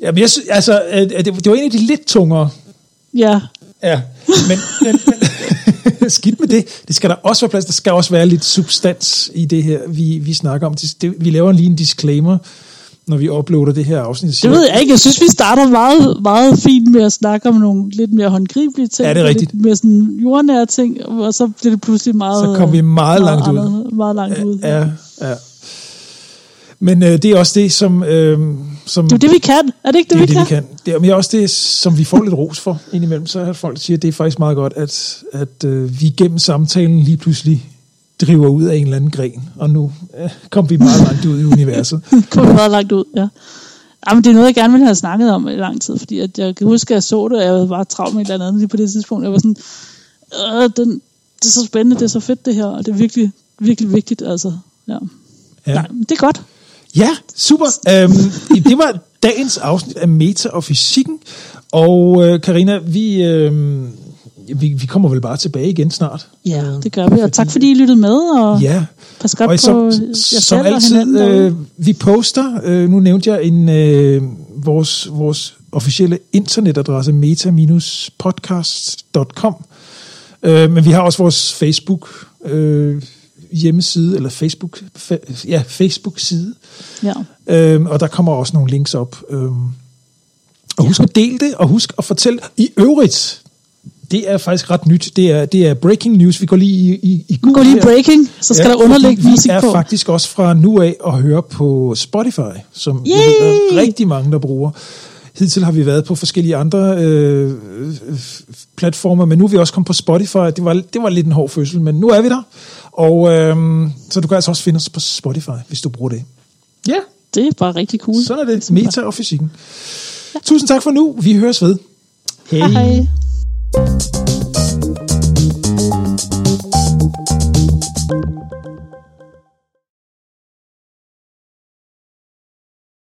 ja men jeg synes, altså, det, det var en af de lidt tungere. Ja. Ja, men, men, men *laughs* skidt med det. Det skal der også være plads. Der skal også være lidt substans i det her, vi, vi snakker om. Det, vi laver lige en disclaimer når vi uploader det her afsnit. Det ved jeg ikke. Jeg synes, vi starter meget, meget fint med at snakke om nogle lidt mere håndgribelige ting. Ja, det er rigtigt. Lidt mere sådan jordnære ting, og så bliver det pludselig meget... Så kom vi meget, meget langt ud. Meget, meget langt ud. Ja, ja. Men øh, det er også det, som... Øh, som Det er det, vi kan. Er det ikke det, det, er vi, det, kan? vi kan. Det er men også det, som vi får lidt ros for indimellem. Så er folk, der siger, at det er faktisk meget godt, at, at øh, vi gennem samtalen lige pludselig driver ud af en eller anden gren. Og nu øh, kom vi meget langt ud i universet. *laughs* Kom meget langt ud, ja. Jamen, det er noget, jeg gerne ville have snakket om i lang tid, fordi at jeg kan huske, at jeg så det, og jeg var bare travlt med et eller andet lige på det tidspunkt. Jeg var sådan, øh, den, det er så spændende, det er så fedt det her, og det er virkelig, virkelig vigtigt, altså. Ja. Ja. Nej, det er godt. Ja, super. Øhm, det var dagens afsnit af Meta og Fysikken. Og øh, Karina, vi, øh, vi, vi kommer vel bare tilbage igen snart. Ja, det gør vi, og tak fordi I lyttede med, og Ja, pas godt og på som, jer som selv og altid, hinanden øh, vi poster, øh, nu nævnte jeg en, øh, vores, vores officielle internetadresse, meta-podcast.com, øh, men vi har også vores Facebook øh, hjemmeside, eller Facebook, fa- ja, Facebook-side, Ja. øh, og der kommer også nogle links op. Øh, og husk at dele det, og husk at fortælle i øvrigt, det er faktisk ret nyt, det er, det er breaking news, vi går lige i, i, i Nu går lige breaking, så skal ja, der underlægge musik vi er på. faktisk også fra nu af at høre på Spotify, som ved, der er rigtig mange, der bruger. Hidtil har vi været på forskellige andre øh, platformer, men nu er vi også kommet på Spotify. Det var, det var lidt en hård fødsel, men nu er vi der. Og øh, så du kan altså også finde os på Spotify, hvis du bruger det. Ja, Det er bare rigtig cool. sådan er det. Meta og fysikken. Tusind tak for nu. Vi høres ved. Hej hej. Thank you.